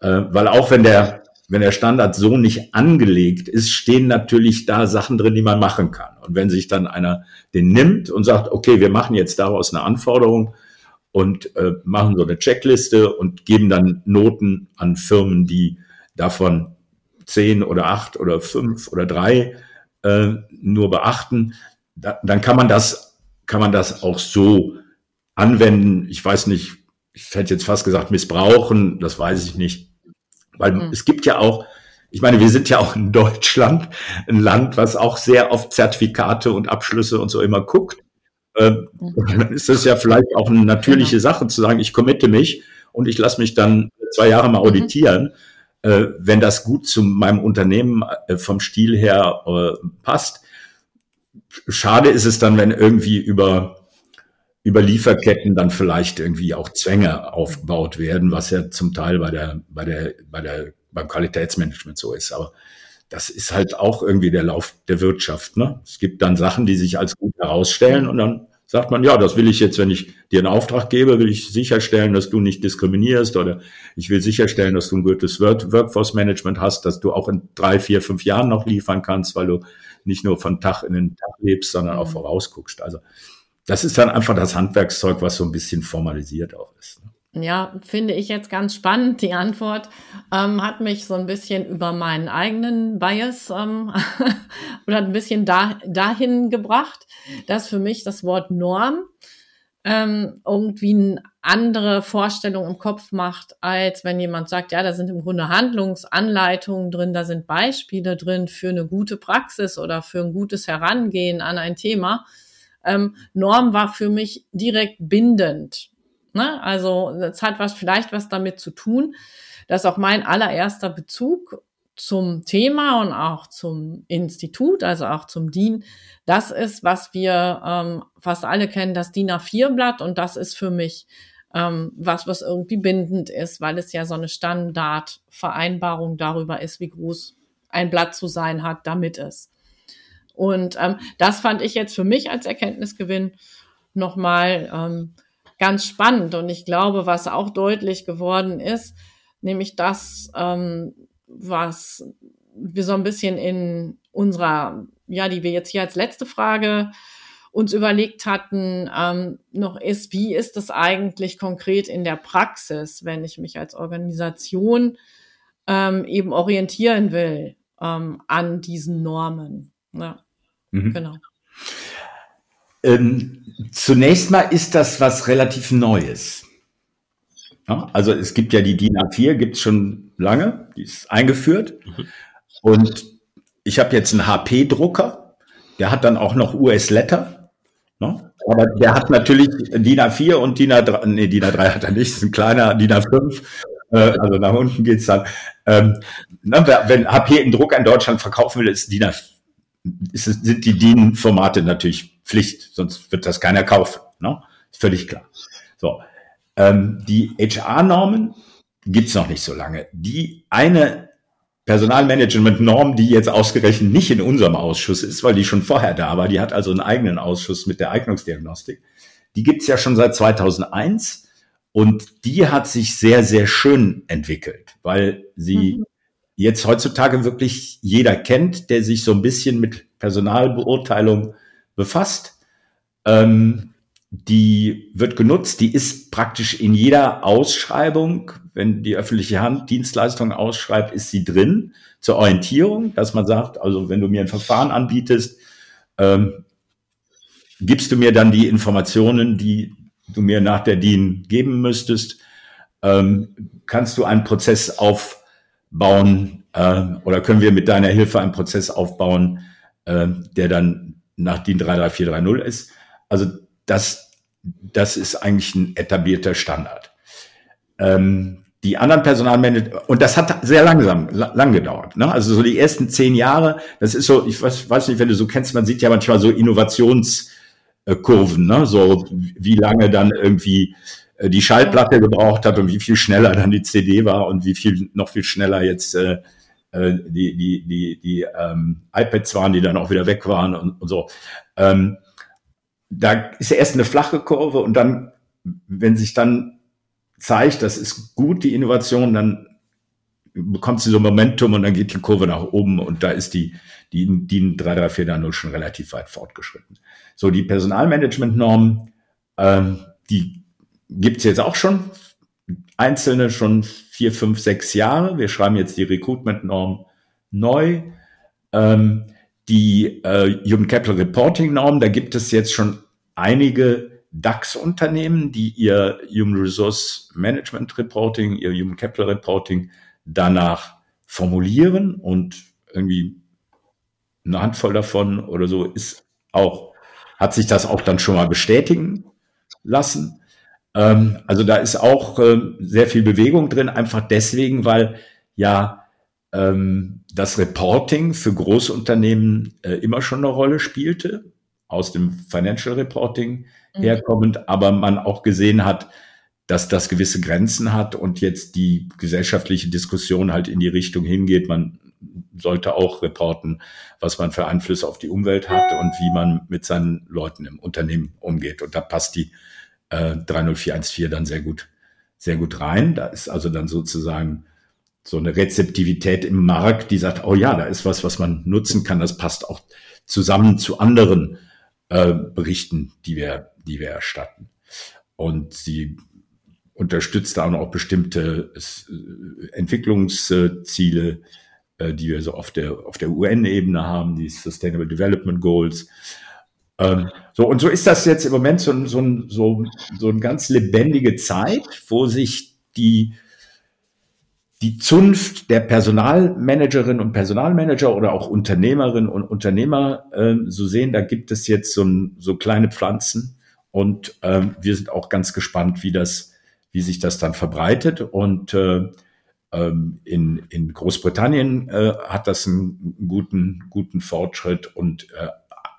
Äh, weil auch wenn der, wenn der Standard so nicht angelegt ist, stehen natürlich da Sachen drin, die man machen kann. Und wenn sich dann einer den nimmt und sagt, okay, wir machen jetzt daraus eine Anforderung und äh, machen so eine Checkliste und geben dann Noten an Firmen, die davon zehn oder acht oder fünf oder drei äh, nur beachten, da, dann kann man das, kann man das auch so anwenden. Ich weiß nicht, ich hätte jetzt fast gesagt missbrauchen, das weiß ich nicht. Weil mhm. es gibt ja auch, ich meine, wir sind ja auch in Deutschland, ein Land, was auch sehr auf Zertifikate und Abschlüsse und so immer guckt. Ähm, mhm. Dann ist es ja vielleicht auch eine natürliche genau. Sache zu sagen, ich committe mich und ich lasse mich dann zwei Jahre mal mhm. auditieren. Mhm. Äh, wenn das gut zu meinem Unternehmen äh, vom Stil her äh, passt. Schade ist es dann, wenn irgendwie über über Lieferketten dann vielleicht irgendwie auch Zwänge aufgebaut werden, was ja zum Teil bei der, bei der, bei der, beim Qualitätsmanagement so ist. Aber das ist halt auch irgendwie der Lauf der Wirtschaft. Ne? Es gibt dann Sachen, die sich als gut herausstellen und dann sagt man, ja, das will ich jetzt, wenn ich dir einen Auftrag gebe, will ich sicherstellen, dass du nicht diskriminierst oder ich will sicherstellen, dass du ein gutes Workforce Management hast, dass du auch in drei, vier, fünf Jahren noch liefern kannst, weil du nicht nur von Tag in den Tag lebst, sondern auch mhm. vorausguckst. Also das ist dann einfach das Handwerkszeug, was so ein bisschen formalisiert auch ist. Ne? Ja, finde ich jetzt ganz spannend. Die Antwort ähm, hat mich so ein bisschen über meinen eigenen Bias ähm, <laughs> oder ein bisschen da, dahin gebracht, dass für mich das Wort Norm ähm, irgendwie eine andere Vorstellung im Kopf macht, als wenn jemand sagt, ja, da sind im Grunde Handlungsanleitungen drin, da sind Beispiele drin für eine gute Praxis oder für ein gutes Herangehen an ein Thema ähm, Norm war für mich direkt bindend. Ne? Also es hat was vielleicht was damit zu tun, dass auch mein allererster Bezug zum Thema und auch zum Institut, also auch zum DIN, das ist, was wir ähm, fast alle kennen, das DIN A4-Blatt und das ist für mich ähm, was, was irgendwie bindend ist, weil es ja so eine Standardvereinbarung darüber ist, wie groß ein Blatt zu sein hat, damit es. Und ähm, das fand ich jetzt für mich als Erkenntnisgewinn nochmal ähm, ganz spannend. Und ich glaube, was auch deutlich geworden ist, nämlich das, ähm, was wir so ein bisschen in unserer, ja, die wir jetzt hier als letzte Frage uns überlegt hatten, ähm, noch ist, wie ist es eigentlich konkret in der Praxis, wenn ich mich als Organisation ähm, eben orientieren will ähm, an diesen Normen. Ja. Mhm. Genau. Ähm, zunächst mal ist das was relativ Neues. Ja, also es gibt ja die DIN A4, gibt es schon lange, die ist eingeführt. Mhm. Und ich habe jetzt einen HP-Drucker, der hat dann auch noch US-Letter. Ne? Aber der hat natürlich DIN A4 und DIN A3, nee, DIN A3 hat er nicht, ist ein kleiner DIN A5. Äh, also nach unten geht's dann. Ähm, ne, wenn HP einen Drucker in Deutschland verkaufen will, ist DIN A4 ist, sind die DIN-Formate natürlich Pflicht, sonst wird das keiner kaufen. Ne? Ist völlig klar. So. Ähm, die HR-Normen gibt's noch nicht so lange. Die eine Personalmanagement-Norm, die jetzt ausgerechnet nicht in unserem Ausschuss ist, weil die schon vorher da war, die hat also einen eigenen Ausschuss mit der Eignungsdiagnostik, die gibt's ja schon seit 2001 und die hat sich sehr, sehr schön entwickelt, weil sie mhm. Jetzt heutzutage wirklich jeder kennt, der sich so ein bisschen mit Personalbeurteilung befasst. Ähm, die wird genutzt, die ist praktisch in jeder Ausschreibung, wenn die öffentliche Hand Dienstleistungen ausschreibt, ist sie drin zur Orientierung, dass man sagt, also wenn du mir ein Verfahren anbietest, ähm, gibst du mir dann die Informationen, die du mir nach der DIN geben müsstest, ähm, kannst du einen Prozess aufbauen äh, oder können wir mit deiner Hilfe einen Prozess aufbauen, äh, der dann nach DIN 33430 ist. Also das, das ist eigentlich ein etablierter Standard. Ähm, die anderen Personalmanager, und das hat sehr langsam, lang gedauert. Ne? Also so die ersten zehn Jahre, das ist so, ich weiß, weiß nicht, wenn du so kennst, man sieht ja manchmal so Innovationskurven, ne? so wie lange dann irgendwie die Schallplatte gebraucht hat und wie viel schneller dann die CD war und wie viel noch viel schneller jetzt äh, äh die die die die ähm, iPads waren, die dann auch wieder weg waren und, und so. Ähm, da ist ja erst eine flache Kurve und dann, wenn sich dann zeigt, das ist gut, die Innovation, dann bekommt sie so Momentum und dann geht die Kurve nach oben und da ist die, die DIN 33430 schon relativ weit fortgeschritten. So, die Personalmanagement-Normen, ähm, die gibt's jetzt auch schon, einzelne schon vier, fünf, sechs Jahre. Wir schreiben jetzt die Recruitment-Norm neu. Ähm, die äh, Human Capital Reporting Norm, da gibt es jetzt schon einige DAX-Unternehmen, die ihr Human Resource Management Reporting, ihr Human Capital Reporting danach formulieren und irgendwie eine Handvoll davon oder so ist auch, hat sich das auch dann schon mal bestätigen lassen. Ähm, also da ist auch äh, sehr viel Bewegung drin, einfach deswegen, weil ja ähm, das Reporting für Großunternehmen äh, immer schon eine Rolle spielte, aus dem Financial Reporting mhm. herkommend, aber man auch gesehen hat, dass das gewisse Grenzen hat und jetzt die gesellschaftliche Diskussion halt in die Richtung hingeht. Man sollte auch reporten, was man für Einflüsse auf die Umwelt hat und wie man mit seinen Leuten im Unternehmen umgeht. Und da passt die äh, 30414 dann sehr gut, sehr gut rein. Da ist also dann sozusagen so eine Rezeptivität im Markt, die sagt, oh ja, da ist was, was man nutzen kann. Das passt auch zusammen zu anderen äh, Berichten, die wir, die wir erstatten. Und sie unterstützt auch noch bestimmte äh, Entwicklungsziele, äh, die wir so auf der, auf der UN-Ebene haben, die Sustainable Development Goals. Ähm, so, und so ist das jetzt im Moment so, so, so, so eine ganz lebendige Zeit, wo sich die die Zunft der Personalmanagerinnen und Personalmanager oder auch Unternehmerinnen und Unternehmer äh, so sehen, da gibt es jetzt so, so kleine Pflanzen und ähm, wir sind auch ganz gespannt, wie das, wie sich das dann verbreitet. Und äh, ähm, in, in Großbritannien äh, hat das einen guten, guten Fortschritt und äh,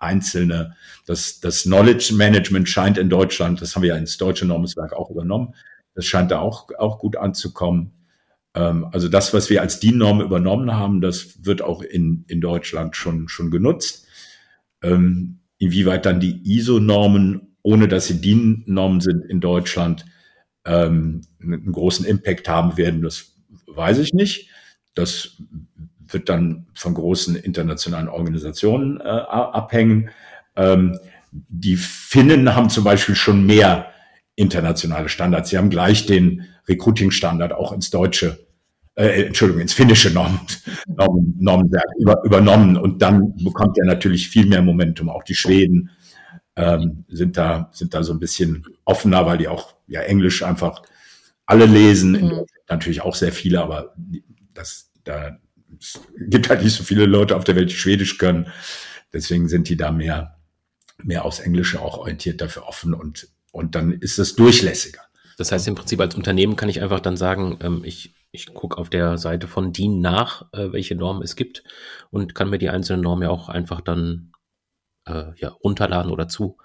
einzelne, das, das Knowledge Management scheint in Deutschland, das haben wir ja ins deutsche Normenswerk auch übernommen, das scheint da auch, auch gut anzukommen. Ähm, also das, was wir als DIN-Norm übernommen haben, das wird auch in, in Deutschland schon, schon genutzt. Ähm, inwieweit dann die ISO-Normen, ohne dass sie DIN-Normen sind in Deutschland, ähm, einen großen Impact haben werden, das weiß ich nicht. Das wird dann von großen internationalen Organisationen äh, abhängen. Ähm, die Finnen haben zum Beispiel schon mehr internationale Standards. Sie haben gleich den Recruiting-Standard auch ins Deutsche, äh, Entschuldigung, ins finnische Normen, Normen, Normenwerk über, übernommen und dann bekommt er natürlich viel mehr Momentum, auch die Schweden. ähm, sind da sind da so ein bisschen offener, weil die auch ja Englisch einfach alle lesen. Mhm. Natürlich auch sehr viele, aber das da es gibt halt nicht so viele Leute auf der Welt, die Schwedisch können. Deswegen sind die da mehr mehr aufs Englische auch orientiert, dafür offen und und dann ist es durchlässiger. Das heißt im Prinzip als Unternehmen kann ich einfach dann sagen, ähm, ich, ich gucke auf der Seite von DIN nach, äh, welche Normen es gibt und kann mir die einzelnen Normen ja auch einfach dann äh, ja, runterladen oder zu,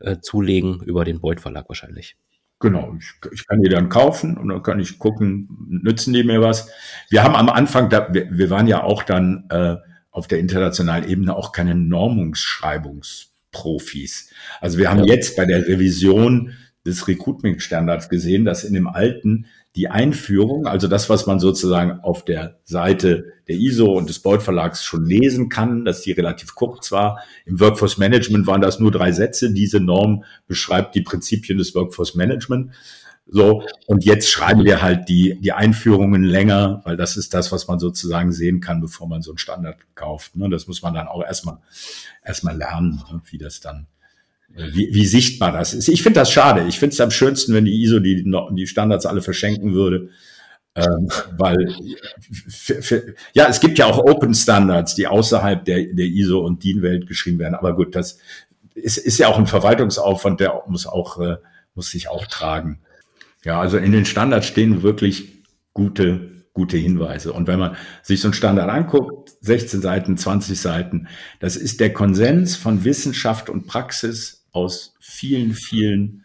äh, zulegen über den Beuth Verlag wahrscheinlich. Genau, ich, ich, kann die dann kaufen und dann kann ich gucken, nützen die mir was. Wir haben am Anfang, da, wir, wir waren ja auch dann äh, auf der internationalen Ebene auch keine Normungsschreibungsprofis. Also wir haben ja. jetzt bei der Revision des Recruitment-Standards gesehen, dass in dem alten die Einführung, also das, was man sozusagen auf der Seite der ISO und des Beuth Verlags schon lesen kann, dass die relativ kurz war. Im Workforce Management waren das nur drei Sätze. Diese Norm beschreibt die Prinzipien des Workforce Management. So, und jetzt schreiben wir halt die, die Einführungen länger, weil das ist das, was man sozusagen sehen kann, bevor man so einen Standard kauft. Ne? Das muss man dann auch erstmal, erstmal lernen, ne? wie das dann wie, wie sichtbar das ist. Ich finde das schade. Ich finde es am schönsten, wenn die ISO die, die Standards alle verschenken würde. Ähm, weil ja, es gibt ja auch Open Standards, die außerhalb der, der ISO und DIN-Welt geschrieben werden. Aber gut, das ist, ist ja auch ein Verwaltungsaufwand, der muss auch äh, muss sich auch tragen. Ja, also in den Standards stehen wirklich gute gute Hinweise. Und wenn man sich so einen Standard anguckt, 16 Seiten, 20 Seiten, das ist der Konsens von Wissenschaft und Praxis aus vielen, vielen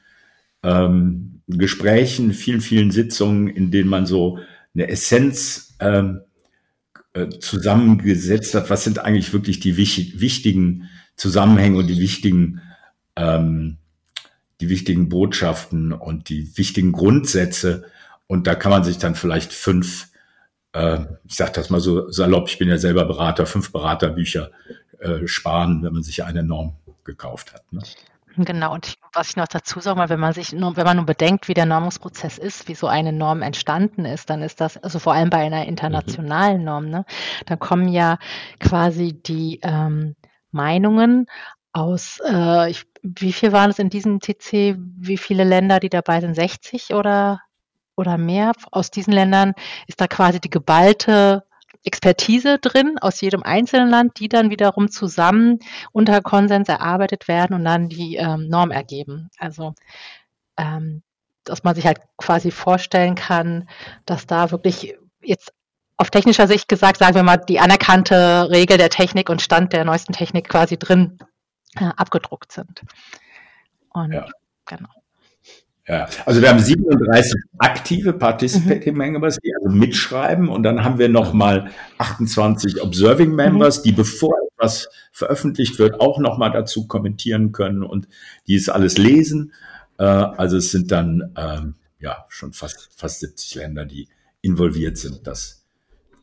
ähm, Gesprächen, vielen, vielen Sitzungen, in denen man so eine Essenz ähm, äh, zusammengesetzt hat. Was sind eigentlich wirklich die wichtig, wichtigen Zusammenhänge und die wichtigen, ähm, die wichtigen Botschaften und die wichtigen Grundsätze? Und da kann man sich dann vielleicht fünf, äh, ich sage das mal so salopp, ich bin ja selber Berater, fünf Beraterbücher äh, sparen, wenn man sich eine Norm gekauft hat. Ne? Genau, und was ich noch dazu sage, mal, wenn man sich nur, wenn man nur bedenkt, wie der Normungsprozess ist, wie so eine Norm entstanden ist, dann ist das, also vor allem bei einer internationalen Norm, ne, da kommen ja quasi die ähm, Meinungen aus, äh, ich, wie viel waren es in diesem TC, wie viele Länder, die dabei sind, 60 oder, oder mehr? Aus diesen Ländern ist da quasi die geballte Expertise drin aus jedem einzelnen Land, die dann wiederum zusammen unter Konsens erarbeitet werden und dann die ähm, Norm ergeben. Also ähm, dass man sich halt quasi vorstellen kann, dass da wirklich jetzt auf technischer Sicht gesagt, sagen wir mal, die anerkannte Regel der Technik und Stand der neuesten Technik quasi drin äh, abgedruckt sind. Und ja. genau. Ja, also wir haben 37 aktive Participating mhm. Members, die also mitschreiben und dann haben wir nochmal 28 Observing Members, mhm. die bevor etwas veröffentlicht wird, auch nochmal dazu kommentieren können und die es alles lesen. Äh, also es sind dann ähm, ja schon fast, fast 70 Länder, die involviert sind, das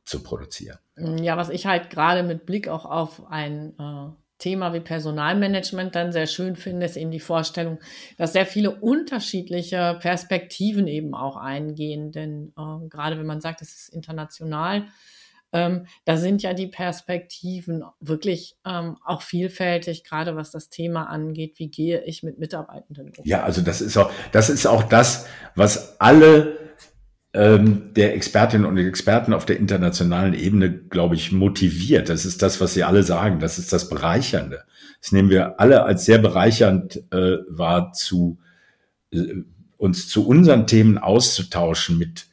zu produzieren. Ja, was ich halt gerade mit Blick auch auf ein äh Thema wie Personalmanagement dann sehr schön finde, ist eben die Vorstellung, dass sehr viele unterschiedliche Perspektiven eben auch eingehen. Denn äh, gerade wenn man sagt, es ist international, ähm, da sind ja die Perspektiven wirklich ähm, auch vielfältig, gerade was das Thema angeht, wie gehe ich mit Mitarbeitenden um. Ja, also das ist auch, das ist auch das, was alle der Expertinnen und Experten auf der internationalen Ebene, glaube ich, motiviert. Das ist das, was sie alle sagen. Das ist das Bereichernde. Das nehmen wir alle als sehr bereichernd äh, wahr, zu äh, uns zu unseren Themen auszutauschen mit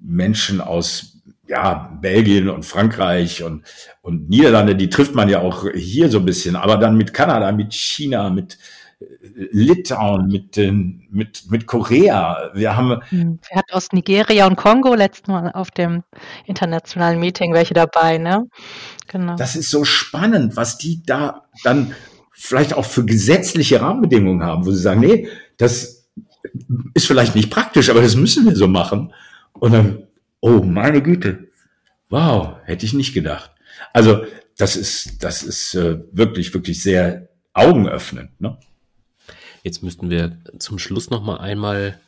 Menschen aus ja, Belgien und Frankreich und, und Niederlande, die trifft man ja auch hier so ein bisschen, aber dann mit Kanada, mit China, mit Litauen, mit, den, mit, mit Korea. Wir haben. Hm, wir hatten aus Nigeria und Kongo letztes Mal auf dem internationalen Meeting welche dabei, ne? Genau. Das ist so spannend, was die da dann vielleicht auch für gesetzliche Rahmenbedingungen haben, wo sie sagen, nee, das ist vielleicht nicht praktisch, aber das müssen wir so machen. Und dann, oh, meine Güte. Wow, hätte ich nicht gedacht. Also, das ist, das ist äh, wirklich, wirklich sehr augenöffnend. Ne? Jetzt müssten wir zum Schluss noch mal einmal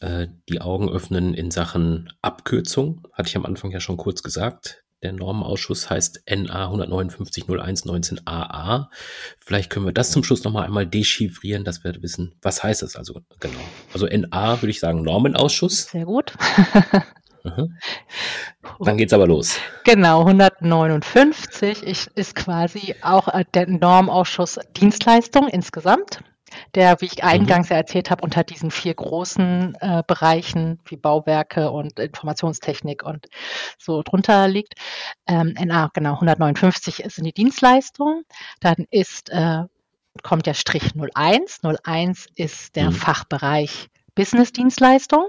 äh, die Augen öffnen in Sachen Abkürzung. Hatte ich am Anfang ja schon kurz gesagt. Der Normenausschuss heißt NA 159 aa Vielleicht können wir das zum Schluss nochmal einmal dechiffrieren, dass wir wissen, was heißt das also genau. Also NA würde ich sagen Normenausschuss. Sehr gut. <laughs> Mhm. Dann geht's aber los. Genau, 159 ist quasi auch äh, der Normausschuss Dienstleistung insgesamt der, wie ich eingangs mhm. erzählt habe, unter diesen vier großen äh, Bereichen wie Bauwerke und Informationstechnik und so drunter liegt. Ähm, NA, genau, 159 sind die Dienstleistungen. Dann ist, äh, kommt der Strich 01. 01 ist der mhm. Fachbereich Business-Dienstleistung.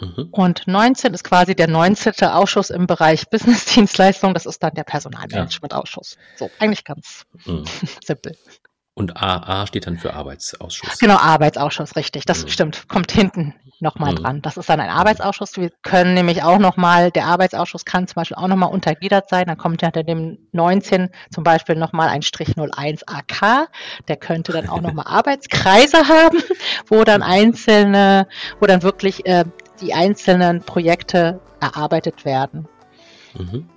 Mhm. Und 19 ist quasi der 19. Ausschuss im Bereich Business-Dienstleistung. Das ist dann der Personalmanagement-Ausschuss. So, eigentlich ganz mhm. <laughs> simpel. Und AA steht dann für Arbeitsausschuss. Genau, Arbeitsausschuss, richtig. Das mhm. stimmt. Kommt hinten nochmal mhm. dran. Das ist dann ein Arbeitsausschuss. Wir können nämlich auch nochmal, der Arbeitsausschuss kann zum Beispiel auch nochmal untergliedert sein. Dann kommt hinter dem 19 zum Beispiel nochmal ein Strich 01 AK. Der könnte dann auch nochmal <laughs> Arbeitskreise haben, wo dann einzelne, wo dann wirklich äh, die einzelnen Projekte erarbeitet werden. Mhm.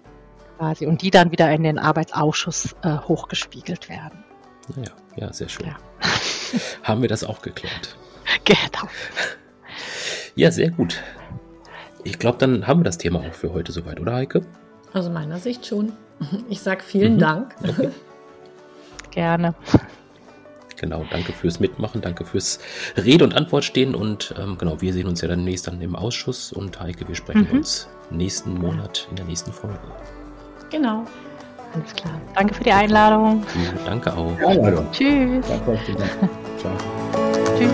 Quasi. Und die dann wieder in den Arbeitsausschuss äh, hochgespiegelt werden. Ja, ja, sehr schön. Ja. <laughs> Haben wir das auch geklärt? <laughs> Genau. Ja, sehr gut. Ich glaube, dann haben wir das Thema auch für heute soweit, oder Heike? Aus meiner Sicht schon. <laughs> Ich sage vielen mhm. Dank. Okay. Gerne. Genau, danke fürs Mitmachen, danke fürs Rede und Antwort stehen und ähm, genau, wir sehen uns ja dann nächst dann im Ausschuss und Heike, wir sprechen mhm. uns nächsten Monat in der nächsten Folge. Genau. Alles klar. Danke für die Einladung. Danke auch. Einladung. Tschüss. Danke, Ciao. Tschüss.